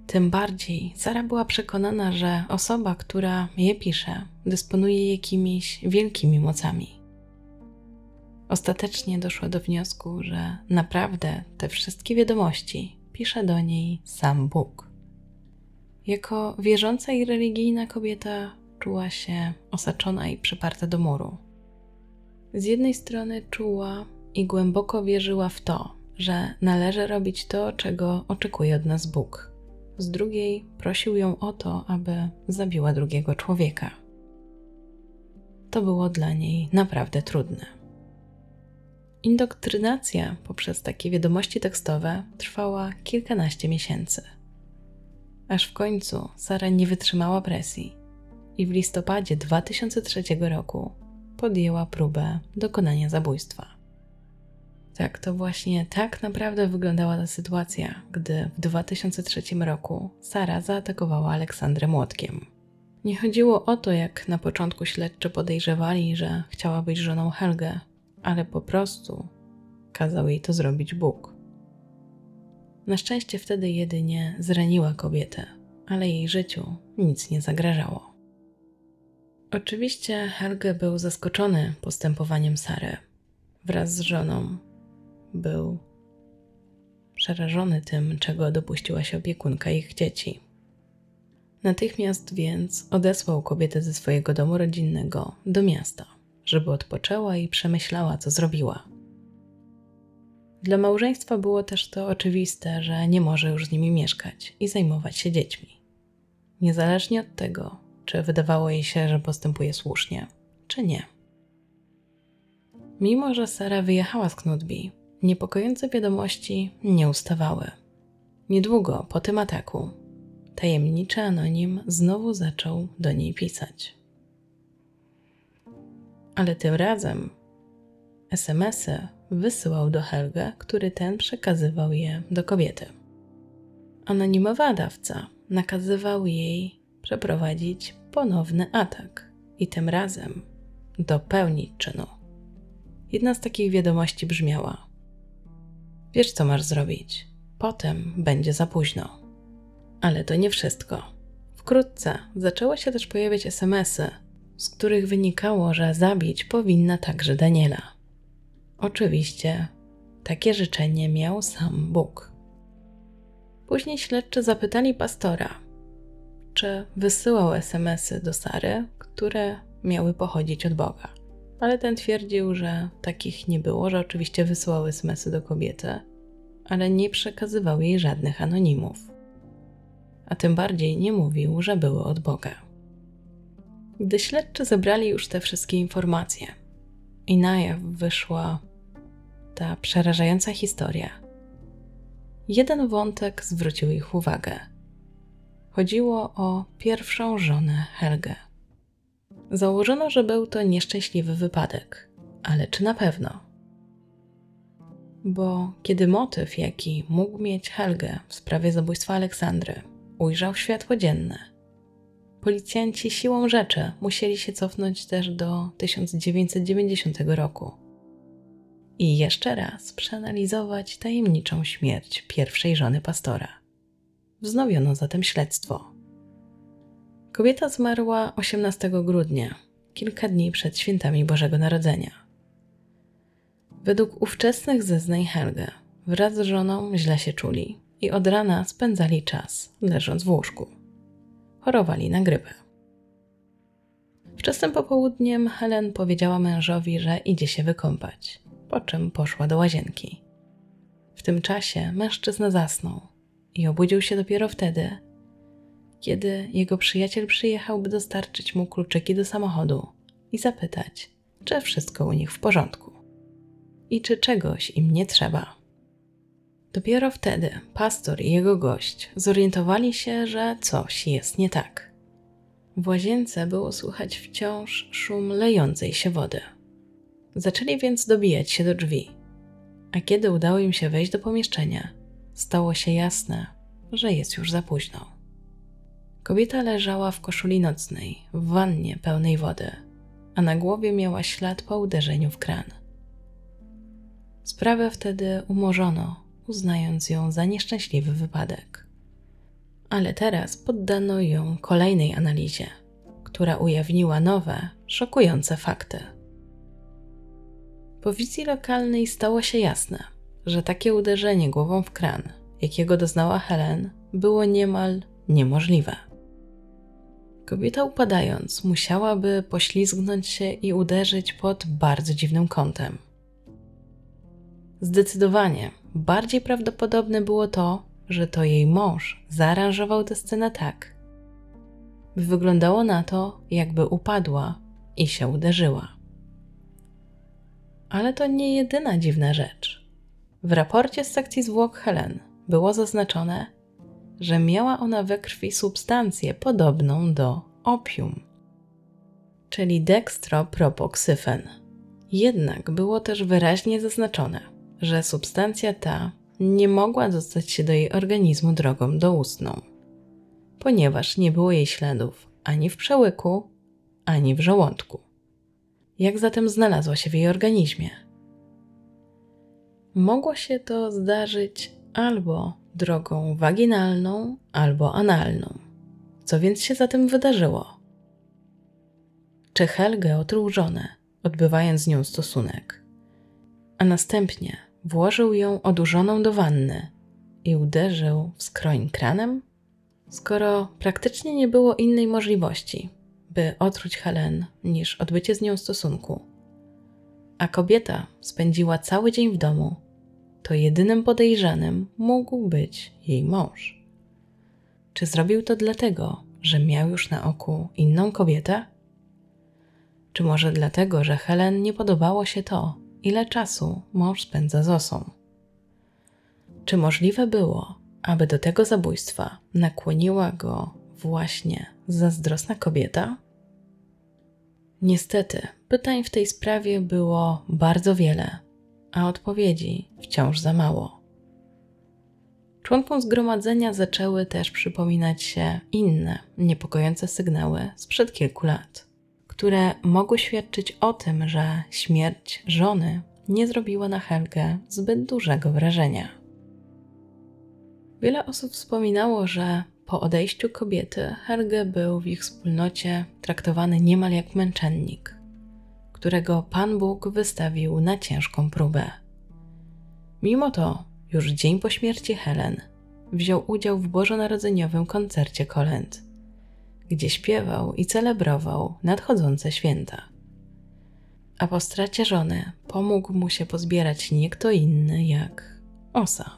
S1: tym bardziej Sara była przekonana, że osoba, która je pisze, dysponuje jakimiś wielkimi mocami. Ostatecznie doszła do wniosku, że naprawdę te wszystkie wiadomości pisze do niej sam Bóg. Jako wierząca i religijna kobieta czuła się osaczona i przyparta do muru. Z jednej strony czuła i głęboko wierzyła w to, że należy robić to, czego oczekuje od nas Bóg. Z drugiej prosił ją o to, aby zabiła drugiego człowieka. To było dla niej naprawdę trudne. Indoktrynacja poprzez takie wiadomości tekstowe trwała kilkanaście miesięcy. Aż w końcu Sara nie wytrzymała presji i w listopadzie 2003 roku podjęła próbę dokonania zabójstwa. Tak, to właśnie tak naprawdę wyglądała ta sytuacja, gdy w 2003 roku Sara zaatakowała Aleksandrę młotkiem. Nie chodziło o to, jak na początku śledczy podejrzewali, że chciała być żoną Helge, ale po prostu kazał jej to zrobić Bóg. Na szczęście wtedy jedynie zraniła kobietę, ale jej życiu nic nie zagrażało. Oczywiście Helge był zaskoczony postępowaniem Sary. Wraz z żoną był przerażony tym, czego dopuściła się opiekunka ich dzieci. Natychmiast więc odesłał kobietę ze swojego domu rodzinnego do miasta, żeby odpoczęła i przemyślała, co zrobiła. Dla małżeństwa było też to oczywiste, że nie może już z nimi mieszkać i zajmować się dziećmi. Niezależnie od tego, czy wydawało jej się, że postępuje słusznie, czy nie. Mimo, że Sara wyjechała z Knutby, niepokojące wiadomości nie ustawały. Niedługo po tym ataku tajemniczy anonim znowu zaczął do niej pisać. Ale tym razem SMSy wysyłał do Helge, który ten przekazywał je do kobiety. Anonimowa dawca nakazywał jej przeprowadzić ponowny atak i tym razem dopełnić czynu. Jedna z takich wiadomości brzmiała: Wiesz, co masz zrobić. Potem będzie za późno. Ale to nie wszystko. Wkrótce zaczęły się też pojawiać SMSy, z których wynikało, że zabić powinna także Daniela. Oczywiście takie życzenie miał sam Bóg. Później śledczy zapytali pastora, czy wysyłał SMSy do Sary, które miały pochodzić od Boga. Ale ten twierdził, że takich nie było, że oczywiście wysyłał SMSy do kobiety, ale nie przekazywał jej żadnych anonimów. A tym bardziej nie mówił, że były od Boga. Gdy śledczy zebrali już te wszystkie informacje i na jaw wyszła ta przerażająca historia, jeden wątek zwrócił ich uwagę. Chodziło o pierwszą żonę Helgę. Założono, że był to nieszczęśliwy wypadek, ale czy na pewno? Bo kiedy motyw, jaki mógł mieć Helgę w sprawie zabójstwa Aleksandry, ujrzał światło dzienne, policjanci siłą rzeczy musieli się cofnąć też do 1990 roku i jeszcze raz przeanalizować tajemniczą śmierć pierwszej żony pastora. Wznowiono zatem śledztwo. Kobieta zmarła 18 grudnia, kilka dni przed świętami Bożego Narodzenia. Według ówczesnych zeznań Helge, wraz z żoną źle się czuli i od rana spędzali czas, leżąc w łóżku. Chorowali na grypę. Wczesnym popołudniem Helen powiedziała mężowi, że idzie się wykąpać, po czym poszła do łazienki. W tym czasie mężczyzna zasnął i obudził się dopiero wtedy, kiedy jego przyjaciel przyjechał, by dostarczyć mu kluczyki do samochodu i zapytać, czy wszystko u nich w porządku i czy czegoś im nie trzeba. Dopiero wtedy pastor i jego gość zorientowali się, że coś jest nie tak. W łazience było słychać wciąż szum lejącej się wody. Zaczęli więc dobijać się do drzwi, a kiedy udało im się wejść do pomieszczenia, stało się jasne, że jest już za późno. Kobieta leżała w koszuli nocnej, w wannie pełnej wody, a na głowie miała ślad po uderzeniu w kran. Sprawę wtedy umorzono, uznając ją za nieszczęśliwy wypadek. Ale teraz poddano ją kolejnej analizie, która ujawniła nowe, szokujące fakty. Po wizji lokalnej stało się jasne, że takie uderzenie głową w kran, jakiego doznała Helen, było niemal niemożliwe. Kobieta upadając musiałaby poślizgnąć się i uderzyć pod bardzo dziwnym kątem. Zdecydowanie bardziej prawdopodobne było to, że to jej mąż zaaranżował tę scenę tak, by wyglądało na to, jakby upadła i się uderzyła. Ale to nie jedyna dziwna rzecz. W raporcie z sekcji zwłok Helen było zaznaczone, że miała ona we krwi substancję podobną do opium, czyli dextropropoxyfen. Jednak było też wyraźnie zaznaczone, że substancja ta nie mogła dostać się do jej organizmu drogą doustną, ponieważ nie było jej śladów ani w przełyku, ani w żołądku. Jak zatem znalazła się w jej organizmie? Mogło się to zdarzyć albo drogą waginalną albo analną. Co więc się za tym wydarzyło? Czy Helge otruł żonę, odbywając z nią stosunek, a następnie włożył ją odurzoną do wanny i uderzył w skroń kranem? Skoro praktycznie nie było innej możliwości, by otruć Helen niż odbycie z nią stosunku, a kobieta spędziła cały dzień w domu, to jedynym podejrzanym mógł być jej mąż. Czy zrobił to dlatego, że miał już na oku inną kobietę? Czy może dlatego, że Helen nie podobało się to, ile czasu mąż spędza z osą? Czy możliwe było, aby do tego zabójstwa nakłoniła go właśnie zazdrosna kobieta? Niestety, pytań w tej sprawie było bardzo wiele, a odpowiedzi wciąż za mało. Członkom zgromadzenia zaczęły też przypominać się inne niepokojące sygnały sprzed kilku lat, które mogły świadczyć o tym, że śmierć żony nie zrobiła na Helgę zbyt dużego wrażenia. Wiele osób wspominało, że po odejściu kobiety Helge był w ich wspólnocie traktowany niemal jak męczennik, którego Pan Bóg wystawił na ciężką próbę. Mimo to, już dzień po śmierci Helen, wziął udział w bożonarodzeniowym koncercie kolęd, gdzie śpiewał i celebrował nadchodzące święta. A po stracie żony pomógł mu się pozbierać nie kto inny jak Osa.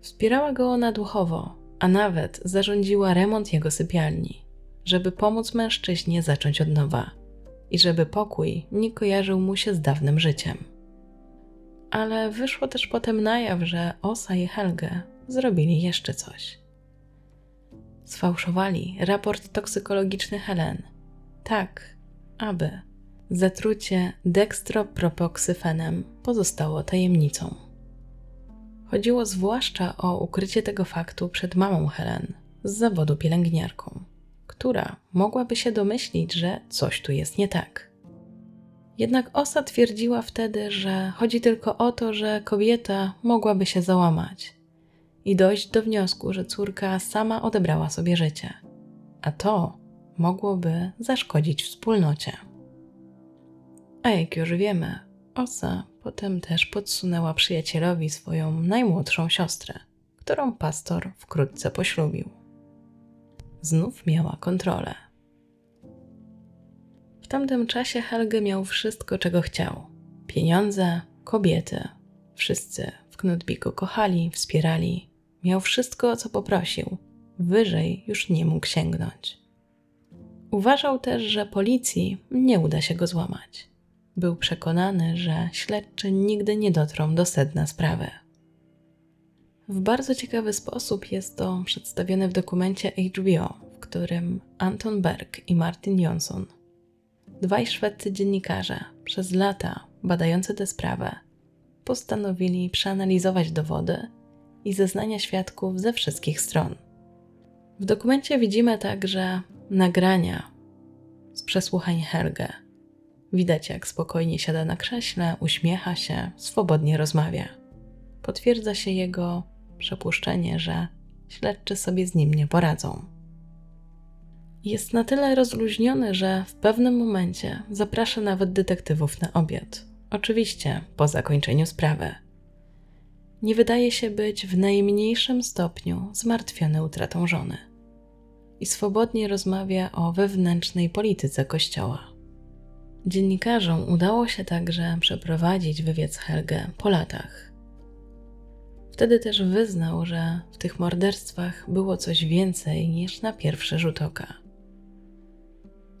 S1: Wspierała go ona duchowo, a nawet zarządziła remont jego sypialni, żeby pomóc mężczyźnie zacząć od nowa i żeby pokój nie kojarzył mu się z dawnym życiem. Ale wyszło też potem na jaw, że Osa i Helge zrobili jeszcze coś. Sfałszowali raport toksykologiczny Helen, tak, aby zatrucie dextropropoxyfenem pozostało tajemnicą. Chodziło zwłaszcza o ukrycie tego faktu przed mamą Helen z zawodu pielęgniarką która mogłaby się domyślić, że coś tu jest nie tak. Jednak Osa twierdziła wtedy, że chodzi tylko o to, że kobieta mogłaby się załamać i dojść do wniosku, że córka sama odebrała sobie życie, a to mogłoby zaszkodzić wspólnocie. A jak już wiemy, Osa potem też podsunęła przyjacielowi swoją najmłodszą siostrę, którą pastor wkrótce poślubił. Znów miała kontrolę. W tamtym czasie Helge miał wszystko, czego chciał: pieniądze, kobiety. Wszyscy w Knutbiku kochali, wspierali. Miał wszystko, o co poprosił. Wyżej już nie mógł sięgnąć. Uważał też, że policji nie uda się go złamać. Był przekonany, że śledczy nigdy nie dotrą do sedna sprawy. W bardzo ciekawy sposób jest to przedstawione w dokumencie HBO, w którym Anton Berg i Martin Jonsson, dwaj szwedzcy dziennikarze, przez lata badający tę sprawę, postanowili przeanalizować dowody i zeznania świadków ze wszystkich stron. W dokumencie widzimy także nagrania z przesłuchań Helge. Widać, jak spokojnie siada na krześle, uśmiecha się, swobodnie rozmawia. Potwierdza się jego przypuszczenie, że śledczy sobie z nim nie poradzą. Jest na tyle rozluźniony, że w pewnym momencie zaprasza nawet detektywów na obiad. Oczywiście po zakończeniu sprawy. Nie wydaje się być w najmniejszym stopniu zmartwiony utratą żony. I swobodnie rozmawia o wewnętrznej polityce kościoła. Dziennikarzom udało się także przeprowadzić wywiad z Helge po latach. Wtedy też wyznał, że w tych morderstwach było coś więcej niż na pierwszy rzut oka.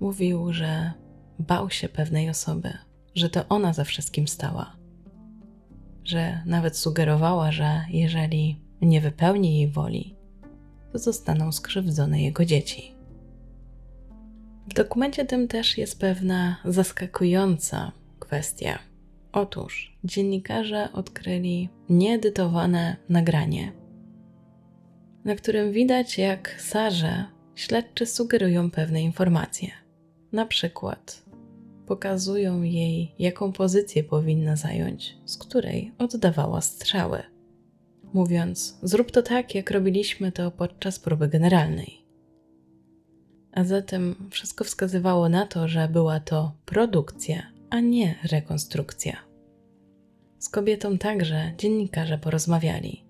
S1: Mówił, że bał się pewnej osoby, że to ona za wszystkim stała, że nawet sugerowała, że jeżeli nie wypełni jej woli, to zostaną skrzywdzone jego dzieci. W dokumencie tym też jest pewna zaskakująca kwestia Otóż dziennikarze odkryli nieedytowane nagranie, na którym widać, jak Sarze śledczy sugerują pewne informacje. Na przykład pokazują jej, jaką pozycję powinna zająć, z której oddawała strzały, mówiąc: Zrób to tak, jak robiliśmy to podczas próby generalnej. A zatem wszystko wskazywało na to, że była to produkcja, a nie rekonstrukcja. Z kobietą także dziennikarze porozmawiali.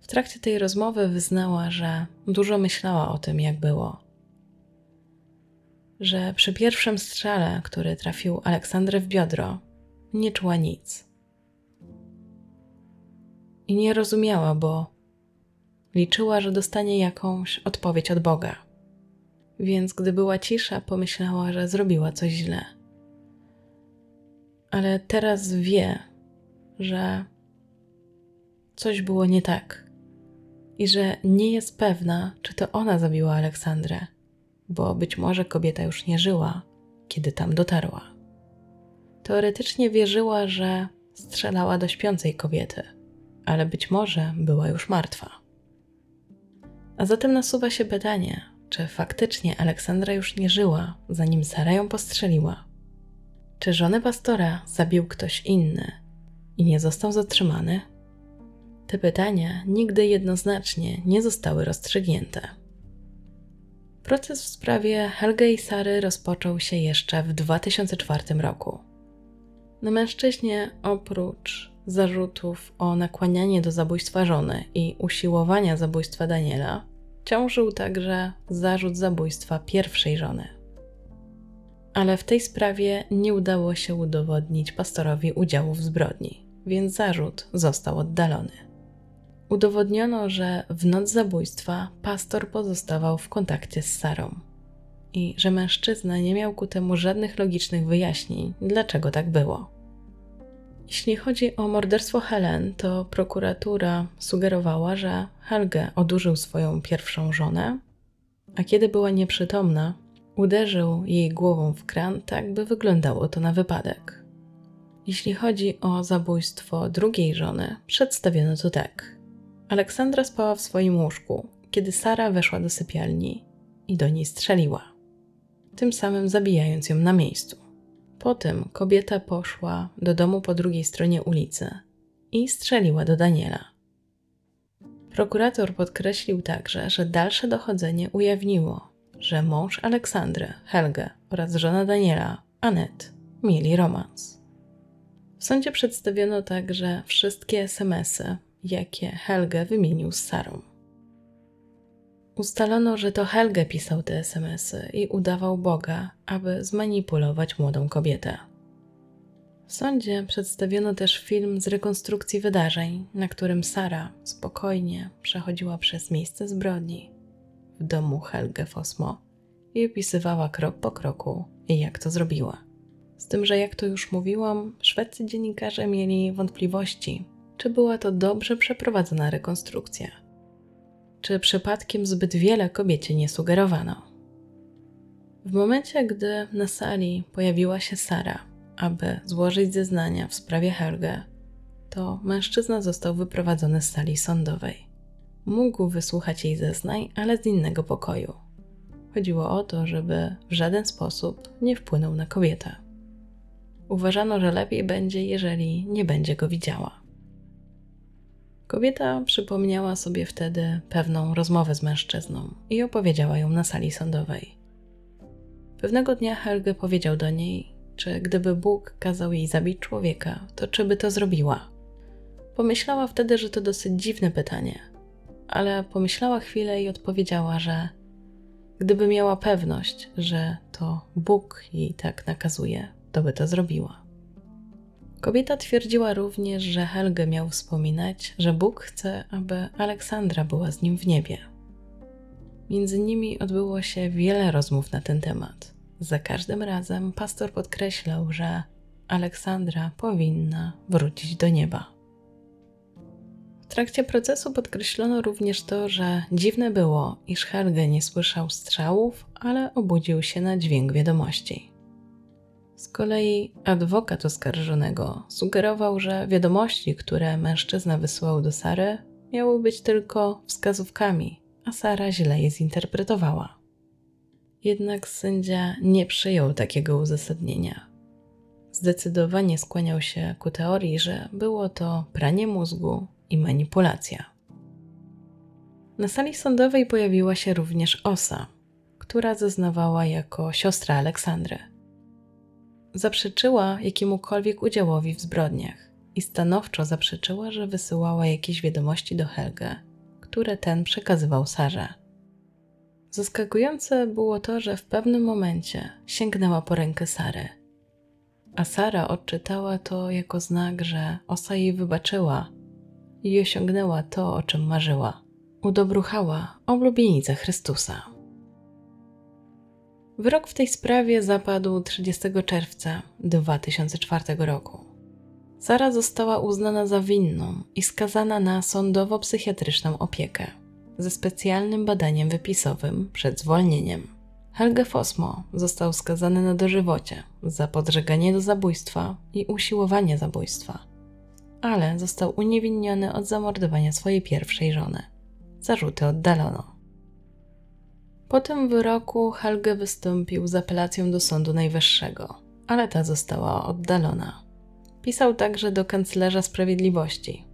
S1: W trakcie tej rozmowy wyznała, że dużo myślała o tym, jak było. Że przy pierwszym strzale, który trafił Aleksandrę w biodro, nie czuła nic. I nie rozumiała, bo liczyła, że dostanie jakąś odpowiedź od Boga. Więc gdy była cisza, pomyślała, że zrobiła coś źle. Ale teraz wie, że coś było nie tak i że nie jest pewna, czy to ona zabiła Aleksandrę, bo być może kobieta już nie żyła, kiedy tam dotarła. Teoretycznie wierzyła, że strzelała do śpiącej kobiety, ale być może była już martwa. A zatem nasuwa się pytanie, czy faktycznie Aleksandra już nie żyła, zanim Sara ją postrzeliła? Czy żonę pastora zabił ktoś inny, i nie został zatrzymany? Te pytania nigdy jednoznacznie nie zostały rozstrzygnięte. Proces w sprawie Helge i Sary rozpoczął się jeszcze w 2004 roku. Na mężczyźnie oprócz zarzutów o nakłanianie do zabójstwa żony i usiłowania zabójstwa Daniela, ciążył także zarzut zabójstwa pierwszej żony. Ale w tej sprawie nie udało się udowodnić pastorowi udziału w zbrodni więc zarzut został oddalony. Udowodniono, że w noc zabójstwa pastor pozostawał w kontakcie z Sarą i że mężczyzna nie miał ku temu żadnych logicznych wyjaśnień, dlaczego tak było. Jeśli chodzi o morderstwo Helen, to prokuratura sugerowała, że Helge odurzył swoją pierwszą żonę, a kiedy była nieprzytomna, uderzył jej głową w kran, tak by wyglądało to na wypadek. Jeśli chodzi o zabójstwo drugiej żony, przedstawiono to tak. Aleksandra spała w swoim łóżku, kiedy Sara weszła do sypialni i do niej strzeliła, tym samym zabijając ją na miejscu. Potem kobieta poszła do domu po drugiej stronie ulicy i strzeliła do Daniela. Prokurator podkreślił także, że dalsze dochodzenie ujawniło, że mąż Aleksandry, Helge oraz żona Daniela, Anet, mieli romans. W sądzie przedstawiono także wszystkie SMS-y, jakie Helge wymienił z Sarą. Ustalono, że to Helge pisał te SMS-y i udawał Boga, aby zmanipulować młodą kobietę. W sądzie przedstawiono też film z rekonstrukcji wydarzeń, na którym Sara spokojnie przechodziła przez miejsce zbrodni w domu Helge Fosmo i opisywała krok po kroku, jak to zrobiła. Z tym, że jak to już mówiłam, szwedzcy dziennikarze mieli wątpliwości, czy była to dobrze przeprowadzona rekonstrukcja. Czy przypadkiem zbyt wiele kobiecie nie sugerowano? W momencie, gdy na sali pojawiła się Sara, aby złożyć zeznania w sprawie Helge, to mężczyzna został wyprowadzony z sali sądowej. Mógł wysłuchać jej zeznań, ale z innego pokoju. Chodziło o to, żeby w żaden sposób nie wpłynął na kobietę. Uważano, że lepiej będzie, jeżeli nie będzie go widziała. Kobieta przypomniała sobie wtedy pewną rozmowę z mężczyzną i opowiedziała ją na sali sądowej. Pewnego dnia Helge powiedział do niej, czy gdyby Bóg kazał jej zabić człowieka, to czy by to zrobiła? Pomyślała wtedy, że to dosyć dziwne pytanie, ale pomyślała chwilę i odpowiedziała, że gdyby miała pewność, że to Bóg jej tak nakazuje, to by to zrobiła. Kobieta twierdziła również, że Helge miał wspominać, że Bóg chce, aby Aleksandra była z nim w niebie. Między nimi odbyło się wiele rozmów na ten temat. Za każdym razem pastor podkreślał, że Aleksandra powinna wrócić do nieba. W trakcie procesu podkreślono również to, że dziwne było, iż Helge nie słyszał strzałów, ale obudził się na dźwięk wiadomości. Z kolei adwokat oskarżonego sugerował, że wiadomości, które mężczyzna wysłał do Sary, miały być tylko wskazówkami, a Sara źle je zinterpretowała. Jednak sędzia nie przyjął takiego uzasadnienia. Zdecydowanie skłaniał się ku teorii, że było to pranie mózgu i manipulacja. Na sali sądowej pojawiła się również Osa, która zeznawała jako siostra Aleksandry zaprzeczyła jakiemukolwiek udziałowi w zbrodniach i stanowczo zaprzeczyła, że wysyłała jakieś wiadomości do Helge, które ten przekazywał Sarze. Zaskakujące było to, że w pewnym momencie sięgnęła po rękę Sary, a Sara odczytała to jako znak, że Osa jej wybaczyła i osiągnęła to, o czym marzyła. Udobruchała oblubienicę Chrystusa. Wyrok w tej sprawie zapadł 30 czerwca 2004 roku. Sara została uznana za winną i skazana na sądowo-psychiatryczną opiekę ze specjalnym badaniem wypisowym przed zwolnieniem. Helge Fosmo został skazany na dożywocie za podżeganie do zabójstwa i usiłowanie zabójstwa, ale został uniewinniony od zamordowania swojej pierwszej żony. Zarzuty oddalono. Po tym wyroku Helge wystąpił z apelacją do Sądu Najwyższego, ale ta została oddalona. Pisał także do Kanclerza Sprawiedliwości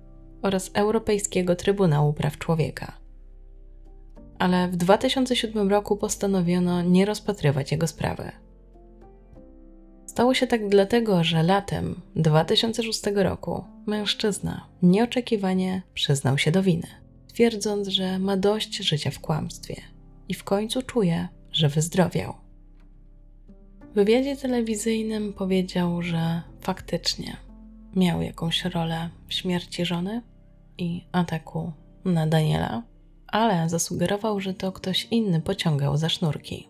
S1: oraz Europejskiego Trybunału Praw Człowieka. Ale w 2007 roku postanowiono nie rozpatrywać jego sprawy. Stało się tak dlatego, że latem 2006 roku mężczyzna nieoczekiwanie przyznał się do winy, twierdząc, że ma dość życia w kłamstwie i w końcu czuje, że wyzdrowiał. W wywiadzie telewizyjnym powiedział, że faktycznie miał jakąś rolę w śmierci żony i ataku na Daniela, ale zasugerował, że to ktoś inny pociągał za sznurki.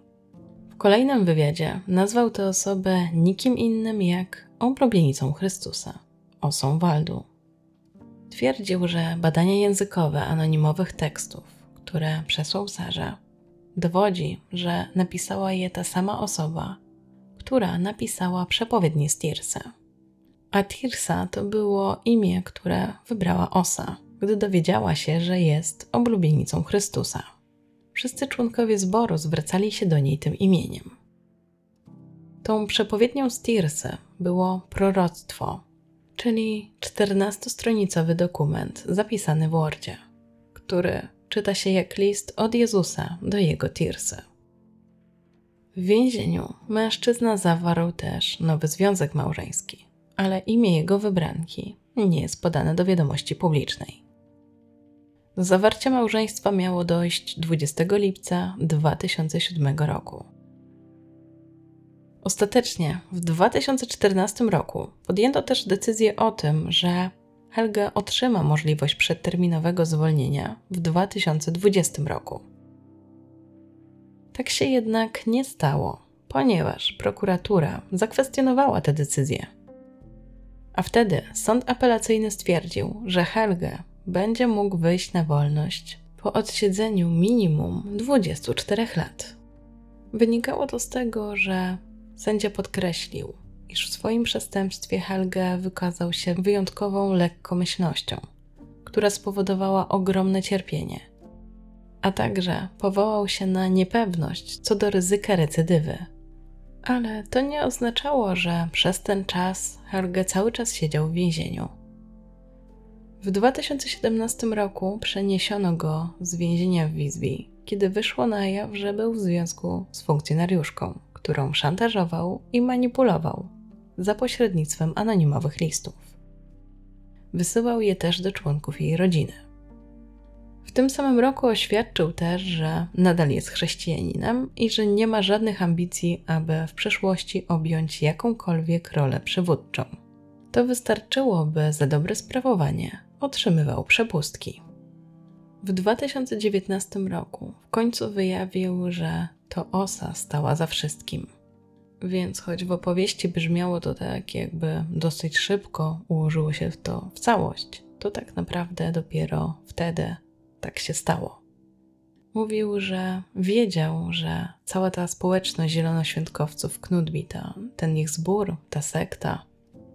S1: W kolejnym wywiadzie nazwał tę osobę nikim innym jak oblubienicą Chrystusa, osą Waldu. Twierdził, że badania językowe anonimowych tekstów, które przesłał Sarze, dowodzi, że napisała je ta sama osoba, która napisała przepowiednie z. A Tirsa to było imię, które wybrała Osa, gdy dowiedziała się, że jest oblubienicą Chrystusa. Wszyscy członkowie zboru zwracali się do niej tym imieniem. Tą przepowiednią z Tirsy było proroctwo, czyli 14-stronicowy dokument zapisany w Wordzie który czyta się jak list od Jezusa do jego Tirsy. W więzieniu mężczyzna zawarł też nowy związek małżeński, ale imię jego wybranki nie jest podane do wiadomości publicznej. Do zawarcia małżeństwa miało dojść 20 lipca 2007 roku. Ostatecznie w 2014 roku podjęto też decyzję o tym, że Helge otrzyma możliwość przedterminowego zwolnienia w 2020 roku. Tak się jednak nie stało, ponieważ prokuratura zakwestionowała tę decyzję. A wtedy sąd apelacyjny stwierdził, że Helge będzie mógł wyjść na wolność po odsiedzeniu minimum 24 lat. Wynikało to z tego, że sędzia podkreślił, iż w swoim przestępstwie Helge wykazał się wyjątkową lekkomyślnością, która spowodowała ogromne cierpienie, a także powołał się na niepewność co do ryzyka recydywy. Ale to nie oznaczało, że przez ten czas Helge cały czas siedział w więzieniu. W 2017 roku przeniesiono go z więzienia w Visby, kiedy wyszło na jaw, że był w związku z funkcjonariuszką, którą szantażował i manipulował za pośrednictwem anonimowych listów. Wysyłał je też do członków jej rodziny. W tym samym roku oświadczył też, że nadal jest chrześcijaninem i że nie ma żadnych ambicji, aby w przyszłości objąć jakąkolwiek rolę przywódczą. To wystarczyło, by za dobre sprawowanie otrzymywał przepustki. W 2019 roku w końcu wyjawił, że to osa stała za wszystkim. Więc choć w opowieści brzmiało to tak, jakby dosyć szybko ułożyło się to w całość, to tak naprawdę dopiero wtedy tak się stało. Mówił, że wiedział, że cała ta społeczność zielonoświątkowców Knudbi, ten ich zbór, ta sekta,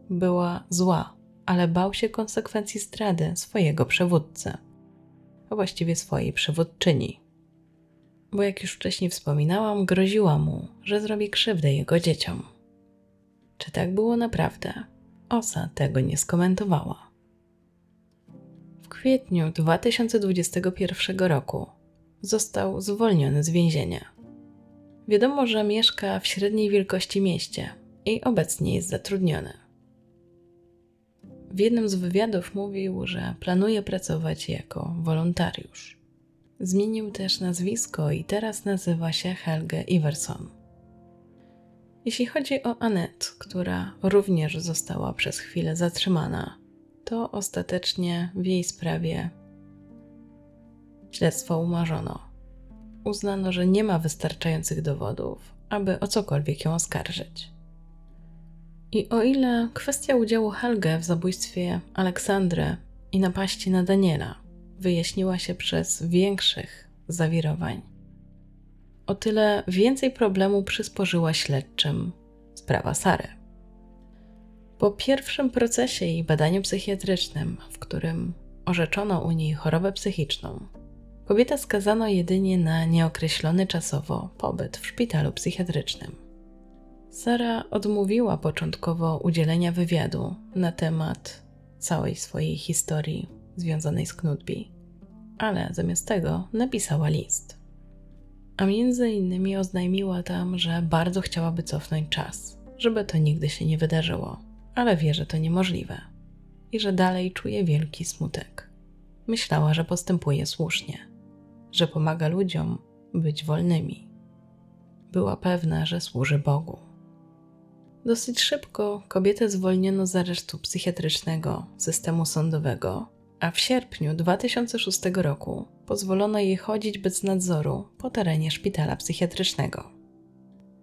S1: była zła, ale bał się konsekwencji zdrady swojego przywódcy, a właściwie swojej przywódczyni. Bo jak już wcześniej wspominałam, groziła mu, że zrobi krzywdę jego dzieciom. Czy tak było naprawdę? Osa tego nie skomentowała. W kwietniu 2021 roku został zwolniony z więzienia. Wiadomo, że mieszka w średniej wielkości mieście i obecnie jest zatrudniony. W jednym z wywiadów mówił, że planuje pracować jako wolontariusz. Zmienił też nazwisko i teraz nazywa się Helge Iverson. Jeśli chodzi o Annette, która również została przez chwilę zatrzymana, to ostatecznie w jej sprawie śledztwo umarzono. Uznano, że nie ma wystarczających dowodów, aby o cokolwiek ją oskarżyć. I o ile kwestia udziału Helge w zabójstwie Aleksandry i napaści na Daniela wyjaśniła się przez większych zawirowań, o tyle więcej problemu przysporzyła śledczym sprawa Sary. Po pierwszym procesie i badaniu psychiatrycznym, w którym orzeczono u niej chorobę psychiczną, kobieta skazano jedynie na nieokreślony czasowo pobyt w szpitalu psychiatrycznym. Sara odmówiła początkowo udzielenia wywiadu na temat całej swojej historii związanej z Knutby, ale zamiast tego napisała list. A między innymi oznajmiła tam, że bardzo chciałaby cofnąć czas, żeby to nigdy się nie wydarzyło, ale wie, że to niemożliwe i że dalej czuje wielki smutek. Myślała, że postępuje słusznie, że pomaga ludziom być wolnymi. Była pewna, że służy Bogu. Dosyć szybko kobietę zwolniono z aresztu psychiatrycznego systemu sądowego, a w sierpniu 2006 roku pozwolono jej chodzić bez nadzoru po terenie szpitala psychiatrycznego.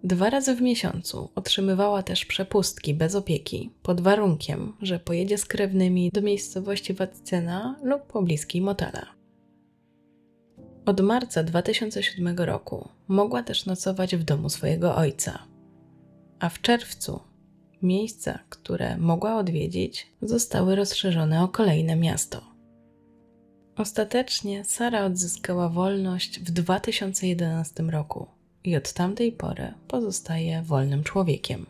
S1: Dwa razy w miesiącu otrzymywała też przepustki bez opieki, pod warunkiem, że pojedzie z krewnymi do miejscowości Watcena lub pobliskiej motela. Od marca 2007 roku mogła też nocować w domu swojego ojca, a w czerwcu miejsca, które mogła odwiedzić, zostały rozszerzone o kolejne miasto. Ostatecznie Sara odzyskała wolność w 2011 roku i od tamtej pory pozostaje wolnym człowiekiem.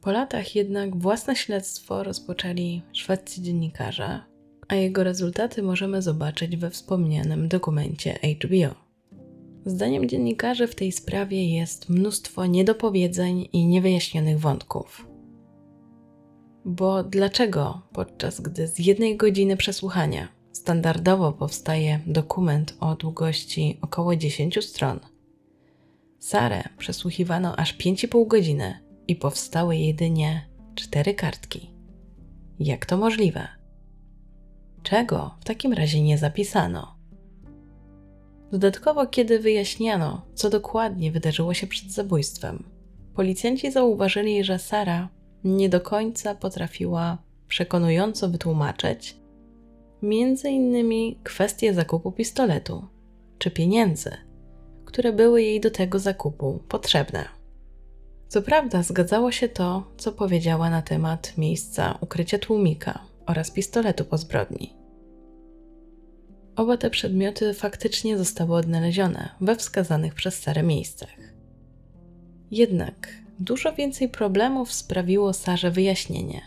S1: Po latach jednak własne śledztwo rozpoczęli szwedzcy dziennikarze, a jego rezultaty możemy zobaczyć we wspomnianym dokumencie HBO. Zdaniem dziennikarzy w tej sprawie jest mnóstwo niedopowiedzeń i niewyjaśnionych wątków. Bo dlaczego podczas gdy z jednej godziny przesłuchania standardowo powstaje dokument o długości około 10 stron, Sarę przesłuchiwano aż 5,5 godziny i powstały jedynie cztery kartki. Jak to możliwe? Czego w takim razie nie zapisano? Dodatkowo, kiedy wyjaśniano, co dokładnie wydarzyło się przed zabójstwem, policjanci zauważyli, że Sara nie do końca potrafiła przekonująco wytłumaczyć między innymi kwestię zakupu pistoletu czy pieniędzy, które były jej do tego zakupu potrzebne. Co prawda, zgadzało się to, co powiedziała na temat miejsca ukrycia tłumika oraz pistoletu po zbrodni. Oba te przedmioty faktycznie zostały odnalezione we wskazanych przez Sarę miejscach. Jednak dużo więcej problemów sprawiło Sarze wyjaśnienie,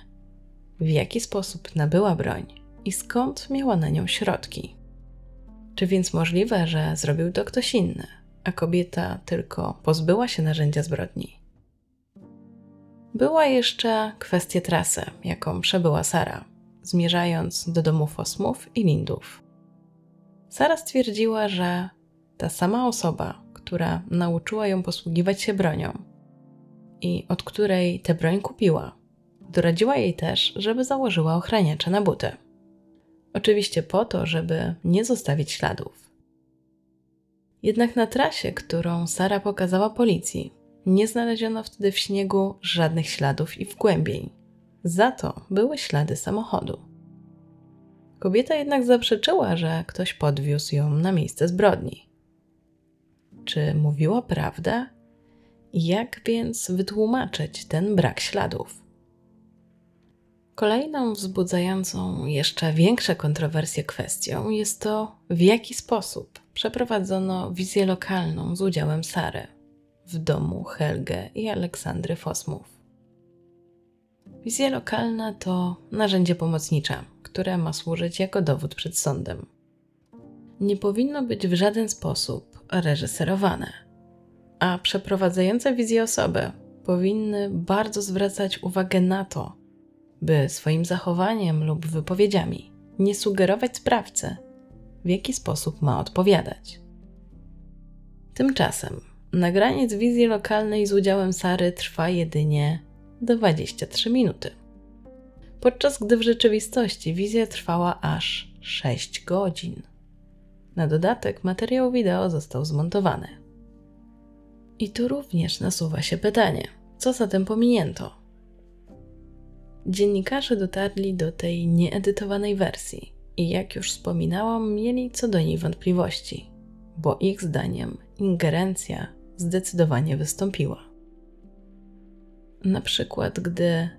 S1: w jaki sposób nabyła broń i skąd miała na nią środki. Czy więc możliwe, że zrobił to ktoś inny, a kobieta tylko pozbyła się narzędzia zbrodni? Była jeszcze kwestia trasy, jaką przebyła Sara, zmierzając do domu Fosmów i Lindów. Sara stwierdziła, że ta sama osoba, która nauczyła ją posługiwać się bronią i od której tę broń kupiła, doradziła jej też, żeby założyła ochraniacze na buty. Oczywiście po to, żeby nie zostawić śladów. Jednak na trasie, którą Sara pokazała policji, nie znaleziono wtedy w śniegu żadnych śladów i wgłębień. Za to były ślady samochodu. Kobieta jednak zaprzeczyła, że ktoś podwiózł ją na miejsce zbrodni. Czy mówiła prawdę? Jak więc wytłumaczyć ten brak śladów? Kolejną wzbudzającą jeszcze większe kontrowersje kwestią jest to, w jaki sposób przeprowadzono wizję lokalną z udziałem Sary w domu Helge i Aleksandry Fosmów. Wizja lokalna to narzędzie pomocnicze, które ma służyć jako dowód przed sądem. Nie powinno być w żaden sposób reżyserowane, a przeprowadzające wizję osoby powinny bardzo zwracać uwagę na to, by swoim zachowaniem lub wypowiedziami nie sugerować sprawcy, w jaki sposób ma odpowiadać. Tymczasem nagranie z wizji lokalnej z udziałem Sary trwa jedynie 23 minuty, podczas gdy w rzeczywistości wizja trwała aż 6 godzin. Na dodatek materiał wideo został zmontowany. I tu również nasuwa się pytanie, co zatem pominięto? Dziennikarze dotarli do tej nieedytowanej wersji i jak już wspominałam, mieli co do niej wątpliwości, bo ich zdaniem ingerencja zdecydowanie wystąpiła. Na przykład, gdy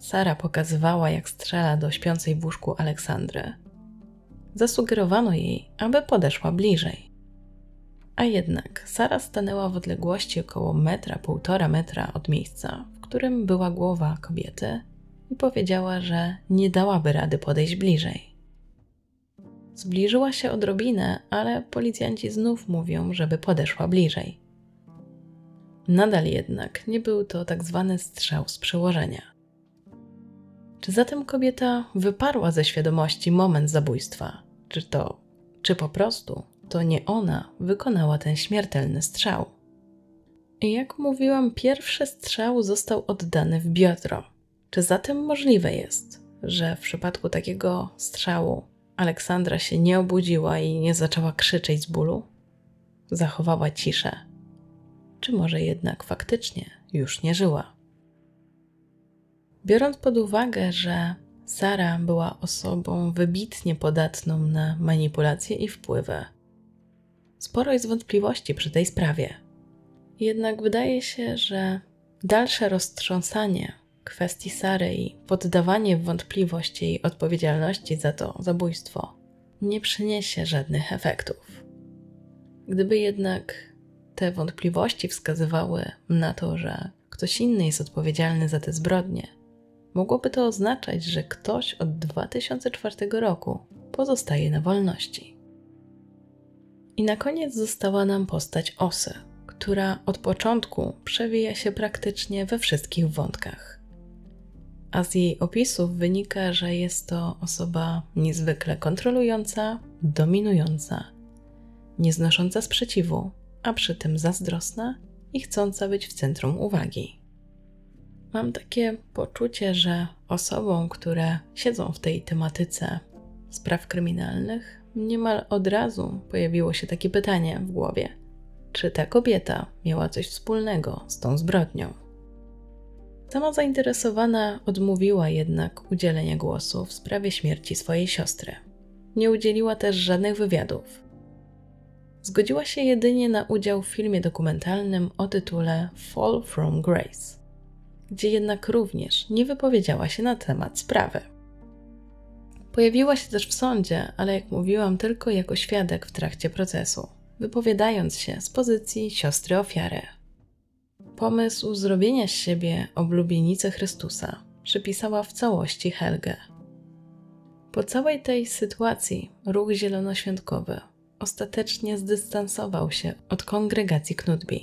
S1: Sara pokazywała, jak strzela do śpiącej w łóżku Aleksandry, zasugerowano jej, aby podeszła bliżej. A jednak Sara stanęła w odległości około metra, półtora metra od miejsca, w którym była głowa kobiety i powiedziała, że nie dałaby rady podejść bliżej. Zbliżyła się odrobinę, ale policjanci znów mówią, żeby podeszła bliżej. Nadal jednak nie był to tak zwany strzał z przełożenia. Czy zatem kobieta wyparła ze świadomości moment zabójstwa? Czy to, czy po prostu to nie ona wykonała ten śmiertelny strzał? Jak mówiłam, pierwszy strzał został oddany w biodro. Czy zatem możliwe jest, że w przypadku takiego strzału Aleksandra się nie obudziła i nie zaczęła krzyczeć z bólu? Zachowała ciszę czy może jednak faktycznie już nie żyła. Biorąc pod uwagę, że Sara była osobą wybitnie podatną na manipulacje i wpływy, sporo jest wątpliwości przy tej sprawie. Jednak wydaje się, że dalsze roztrząsanie kwestii Sary i poddawanie w wątpliwość jej odpowiedzialności za to zabójstwo nie przyniesie żadnych efektów. Gdyby jednak te wątpliwości wskazywały na to, że ktoś inny jest odpowiedzialny za te zbrodnie, mogłoby to oznaczać, że ktoś od 2004 roku pozostaje na wolności. I na koniec została nam postać Osy, która od początku przewija się praktycznie we wszystkich wątkach. A z jej opisów wynika, że jest to osoba niezwykle kontrolująca, dominująca, nieznosząca sprzeciwu, a przy tym zazdrosna i chcąca być w centrum uwagi. Mam takie poczucie, że osobom, które siedzą w tej tematyce spraw kryminalnych, niemal od razu pojawiło się takie pytanie w głowie: czy ta kobieta miała coś wspólnego z tą zbrodnią? Sama zainteresowana odmówiła jednak udzielenia głosu w sprawie śmierci swojej siostry. Nie udzieliła też żadnych wywiadów. Zgodziła się jedynie na udział w filmie dokumentalnym o tytule Fall from Grace, gdzie jednak również nie wypowiedziała się na temat sprawy. Pojawiła się też w sądzie, ale jak mówiłam, tylko jako świadek w trakcie procesu, wypowiadając się z pozycji siostry ofiary. Pomysł zrobienia z siebie oblubienicy Chrystusa przypisała w całości Helgę. Po całej tej sytuacji ruch zielonoświątkowy ostatecznie zdystansował się od kongregacji Knudby.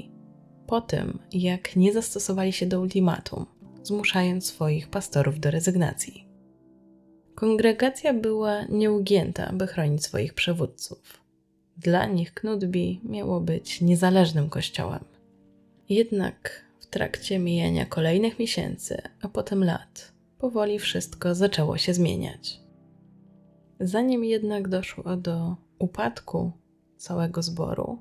S1: Po tym, jak nie zastosowali się do ultimatum, zmuszając swoich pastorów do rezygnacji. Kongregacja była nieugięta, by chronić swoich przywódców. Dla nich Knudby miało być niezależnym kościołem. Jednak w trakcie mijania kolejnych miesięcy, a potem lat, powoli wszystko zaczęło się zmieniać. Zanim jednak doszło do upadku całego zboru,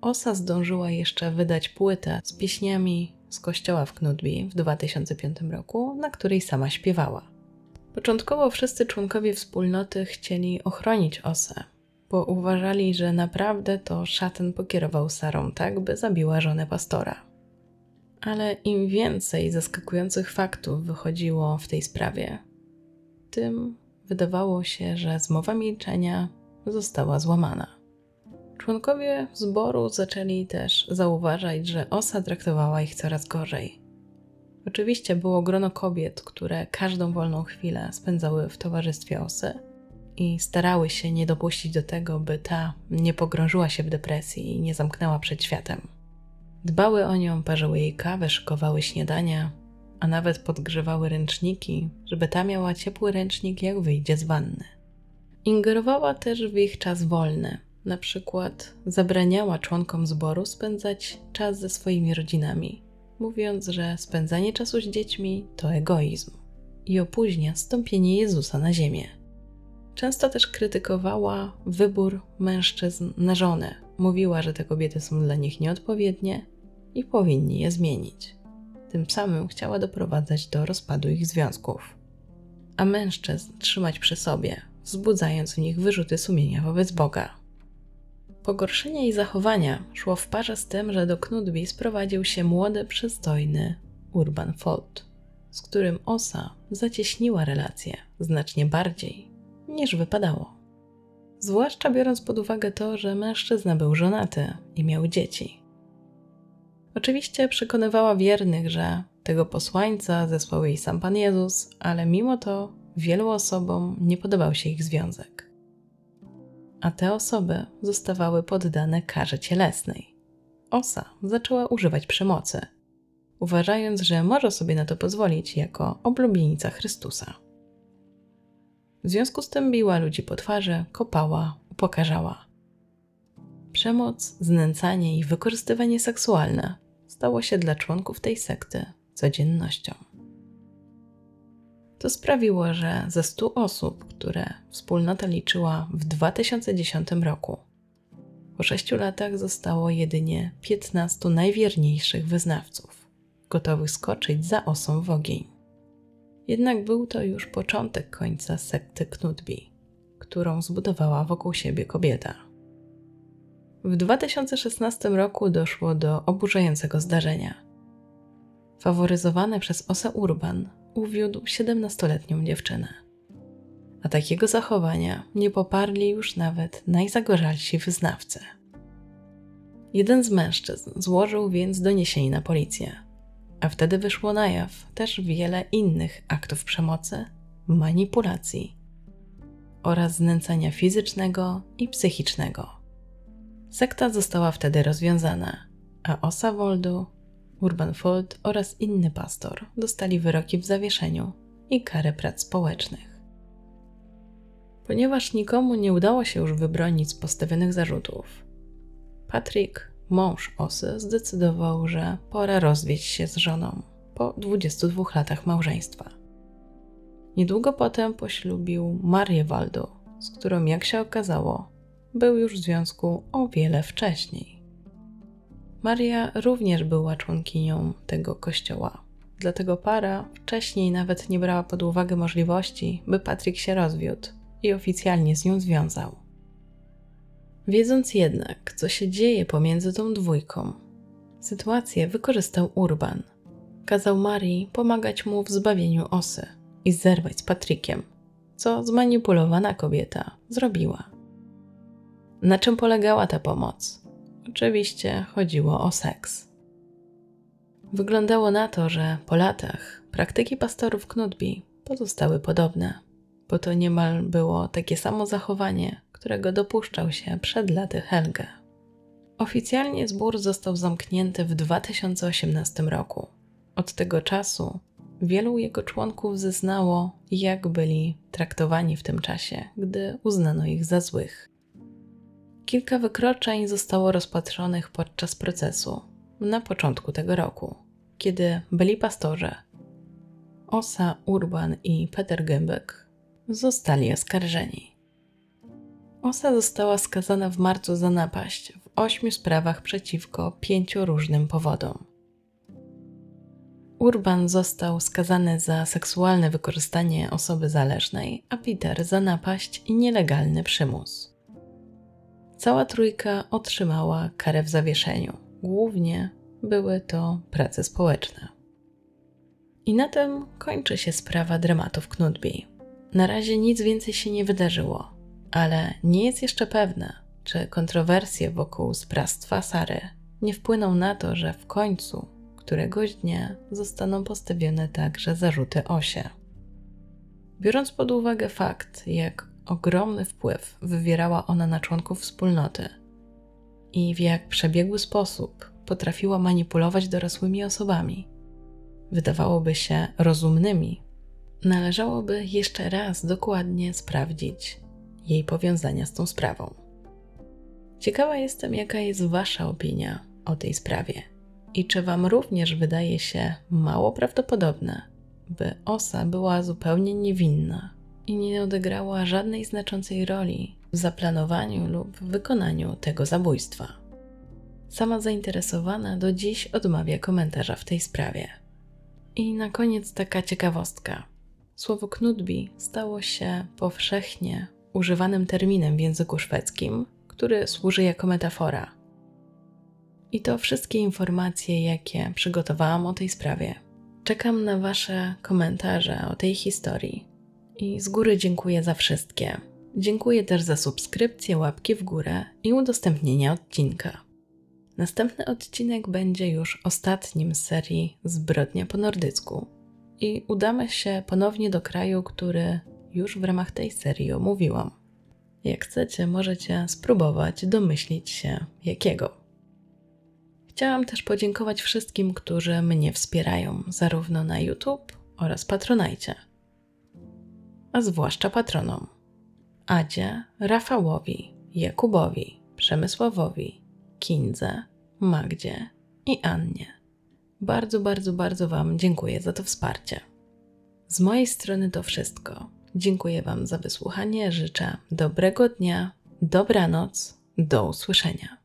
S1: Osa zdążyła jeszcze wydać płytę z pieśniami z kościoła w Knudby w 2005 roku, na której sama śpiewała. Początkowo wszyscy członkowie wspólnoty chcieli ochronić Osę, bo uważali, że naprawdę to szatan pokierował Sarą tak, by zabiła żonę pastora. Ale im więcej zaskakujących faktów wychodziło w tej sprawie, tym wydawało się, że zmowa milczenia została złamana. Członkowie zboru zaczęli też zauważać, że osa traktowała ich coraz gorzej. Oczywiście było grono kobiet, które każdą wolną chwilę spędzały w towarzystwie osy i starały się nie dopuścić do tego, by ta nie pogrążyła się w depresji i nie zamknęła przed światem. Dbały o nią, parzyły jej kawę, szykowały śniadania, a nawet podgrzewały ręczniki, żeby ta miała ciepły ręcznik, jak wyjdzie z wanny. Ingerowała też w ich czas wolny. Na przykład zabraniała członkom zboru spędzać czas ze swoimi rodzinami, mówiąc, że spędzanie czasu z dziećmi to egoizm i opóźnia stąpienie Jezusa na ziemię. Często też krytykowała wybór mężczyzn na żonę. Mówiła, że te kobiety są dla nich nieodpowiednie i powinni je zmienić. Tym samym chciała doprowadzać do rozpadu ich związków, a mężczyzn trzymać przy sobie, wzbudzając w nich wyrzuty sumienia wobec Boga. Pogorszenie jej zachowania szło w parze z tym, że do Knudby sprowadził się młody, przystojny Urban Folt, z którym Osa zacieśniła relacje znacznie bardziej niż wypadało. Zwłaszcza biorąc pod uwagę to, że mężczyzna był żonaty i miał dzieci. Oczywiście przekonywała wiernych, że tego posłańca zesłał jej sam Pan Jezus, ale mimo to wielu osobom nie podobał się ich związek. A te osoby zostawały poddane karze cielesnej. Osa zaczęła używać przemocy, uważając, że może sobie na to pozwolić jako oblubienica Chrystusa. W związku z tym biła ludzi po twarzy, kopała, upokarzała. Przemoc, znęcanie i wykorzystywanie seksualne stało się dla członków tej sekty codziennością. To sprawiło, że ze 100 osób, które wspólnota liczyła w 2010 roku, po 6 latach zostało jedynie 15 najwierniejszych wyznawców, gotowych skoczyć za osą w ogień. Jednak był to już początek końca sekty Knutby, którą zbudowała wokół siebie kobieta. W 2016 roku doszło do oburzającego zdarzenia. Faworyzowany przez Osa Urban uwiódł 17-letnią dziewczynę. A takiego zachowania nie poparli już nawet najzagorzalsi wyznawcy. Jeden z mężczyzn złożył więc doniesienie na policję, a wtedy wyszło na jaw też wiele innych aktów przemocy, manipulacji oraz znęcania fizycznego i psychicznego. Sekta została wtedy rozwiązana, a Osa Woldu, Urban Fold oraz inny pastor dostali wyroki w zawieszeniu i karę prac społecznych. Ponieważ nikomu nie udało się już wybronić z postawionych zarzutów, Patrick, mąż Osy, zdecydował, że pora rozwieść się z żoną po 22 latach małżeństwa. Niedługo potem poślubił Marię Waldo, z którą, jak się okazało, był już w związku o wiele wcześniej. Maria również była członkinią tego kościoła, dlatego para wcześniej nawet nie brała pod uwagę możliwości, by Patryk się rozwiódł i oficjalnie z nią związał. Wiedząc jednak, co się dzieje pomiędzy tą dwójką, sytuację wykorzystał Urban. Kazał Marii pomagać mu w zbawieniu osy i zerwać z Patrykiem, co zmanipulowana kobieta zrobiła. Na czym polegała ta pomoc? Oczywiście chodziło o seks. Wyglądało na to, że po latach praktyki pastorów Knudby pozostały podobne, bo to niemal było takie samo zachowanie, którego dopuszczał się przed laty Helge. Oficjalnie zbór został zamknięty w 2018 roku. Od tego czasu wielu jego członków zeznało, jak byli traktowani w tym czasie, gdy uznano ich za złych. Kilka wykroczeń zostało rozpatrzonych podczas procesu na początku tego roku, kiedy byli pastorze Osa Urban i Peter Gębek zostali oskarżeni. Osa została skazana w marcu za napaść w ośmiu sprawach przeciwko pięciu różnym powodom. Urban został skazany za seksualne wykorzystanie osoby zależnej, a Peter za napaść i nielegalny przymus. Cała trójka otrzymała karę w zawieszeniu. Głównie były to prace społeczne. I na tym kończy się sprawa dramatów Knudby. Na razie nic więcej się nie wydarzyło, ale nie jest jeszcze pewne, czy kontrowersje wokół sprawstwa Sary nie wpłyną na to, że w końcu któregoś dnia zostaną postawione także zarzuty Osie. Biorąc pod uwagę fakt, jak ogromny wpływ wywierała ona na członków wspólnoty i w jak przebiegły sposób potrafiła manipulować dorosłymi osobami, wydawałoby się rozumnymi, należałoby jeszcze raz dokładnie sprawdzić jej powiązania z tą sprawą. Ciekawa jestem, jaka jest Wasza opinia o tej sprawie i czy Wam również wydaje się mało prawdopodobne, by Osa była zupełnie niewinna i nie odegrała żadnej znaczącej roli w zaplanowaniu lub wykonaniu tego zabójstwa. Sama zainteresowana do dziś odmawia komentarza w tej sprawie. I na koniec taka ciekawostka. Słowo knudbi stało się powszechnie używanym terminem w języku szwedzkim, który służy jako metafora. I to wszystkie informacje, jakie przygotowałam o tej sprawie. Czekam na Wasze komentarze o tej historii i z góry dziękuję za wszystkie. Dziękuję też za subskrypcję, łapki w górę i udostępnienie odcinka. Następny odcinek będzie już ostatnim z serii Zbrodnia po nordycku i udamy się ponownie do kraju, który już w ramach tej serii omówiłam. Jak chcecie, możecie spróbować domyślić się jakiego. Chciałam też podziękować wszystkim, którzy mnie wspierają, zarówno na YouTube oraz Patronajcie a zwłaszcza patronom Adzie, Rafałowi, Jakubowi, Przemysławowi, Kindze, Magdzie i Annie. Bardzo, bardzo, bardzo Wam dziękuję za to wsparcie. Z mojej strony to wszystko. Dziękuję Wam za wysłuchanie. Życzę dobrego dnia, dobranoc, do usłyszenia.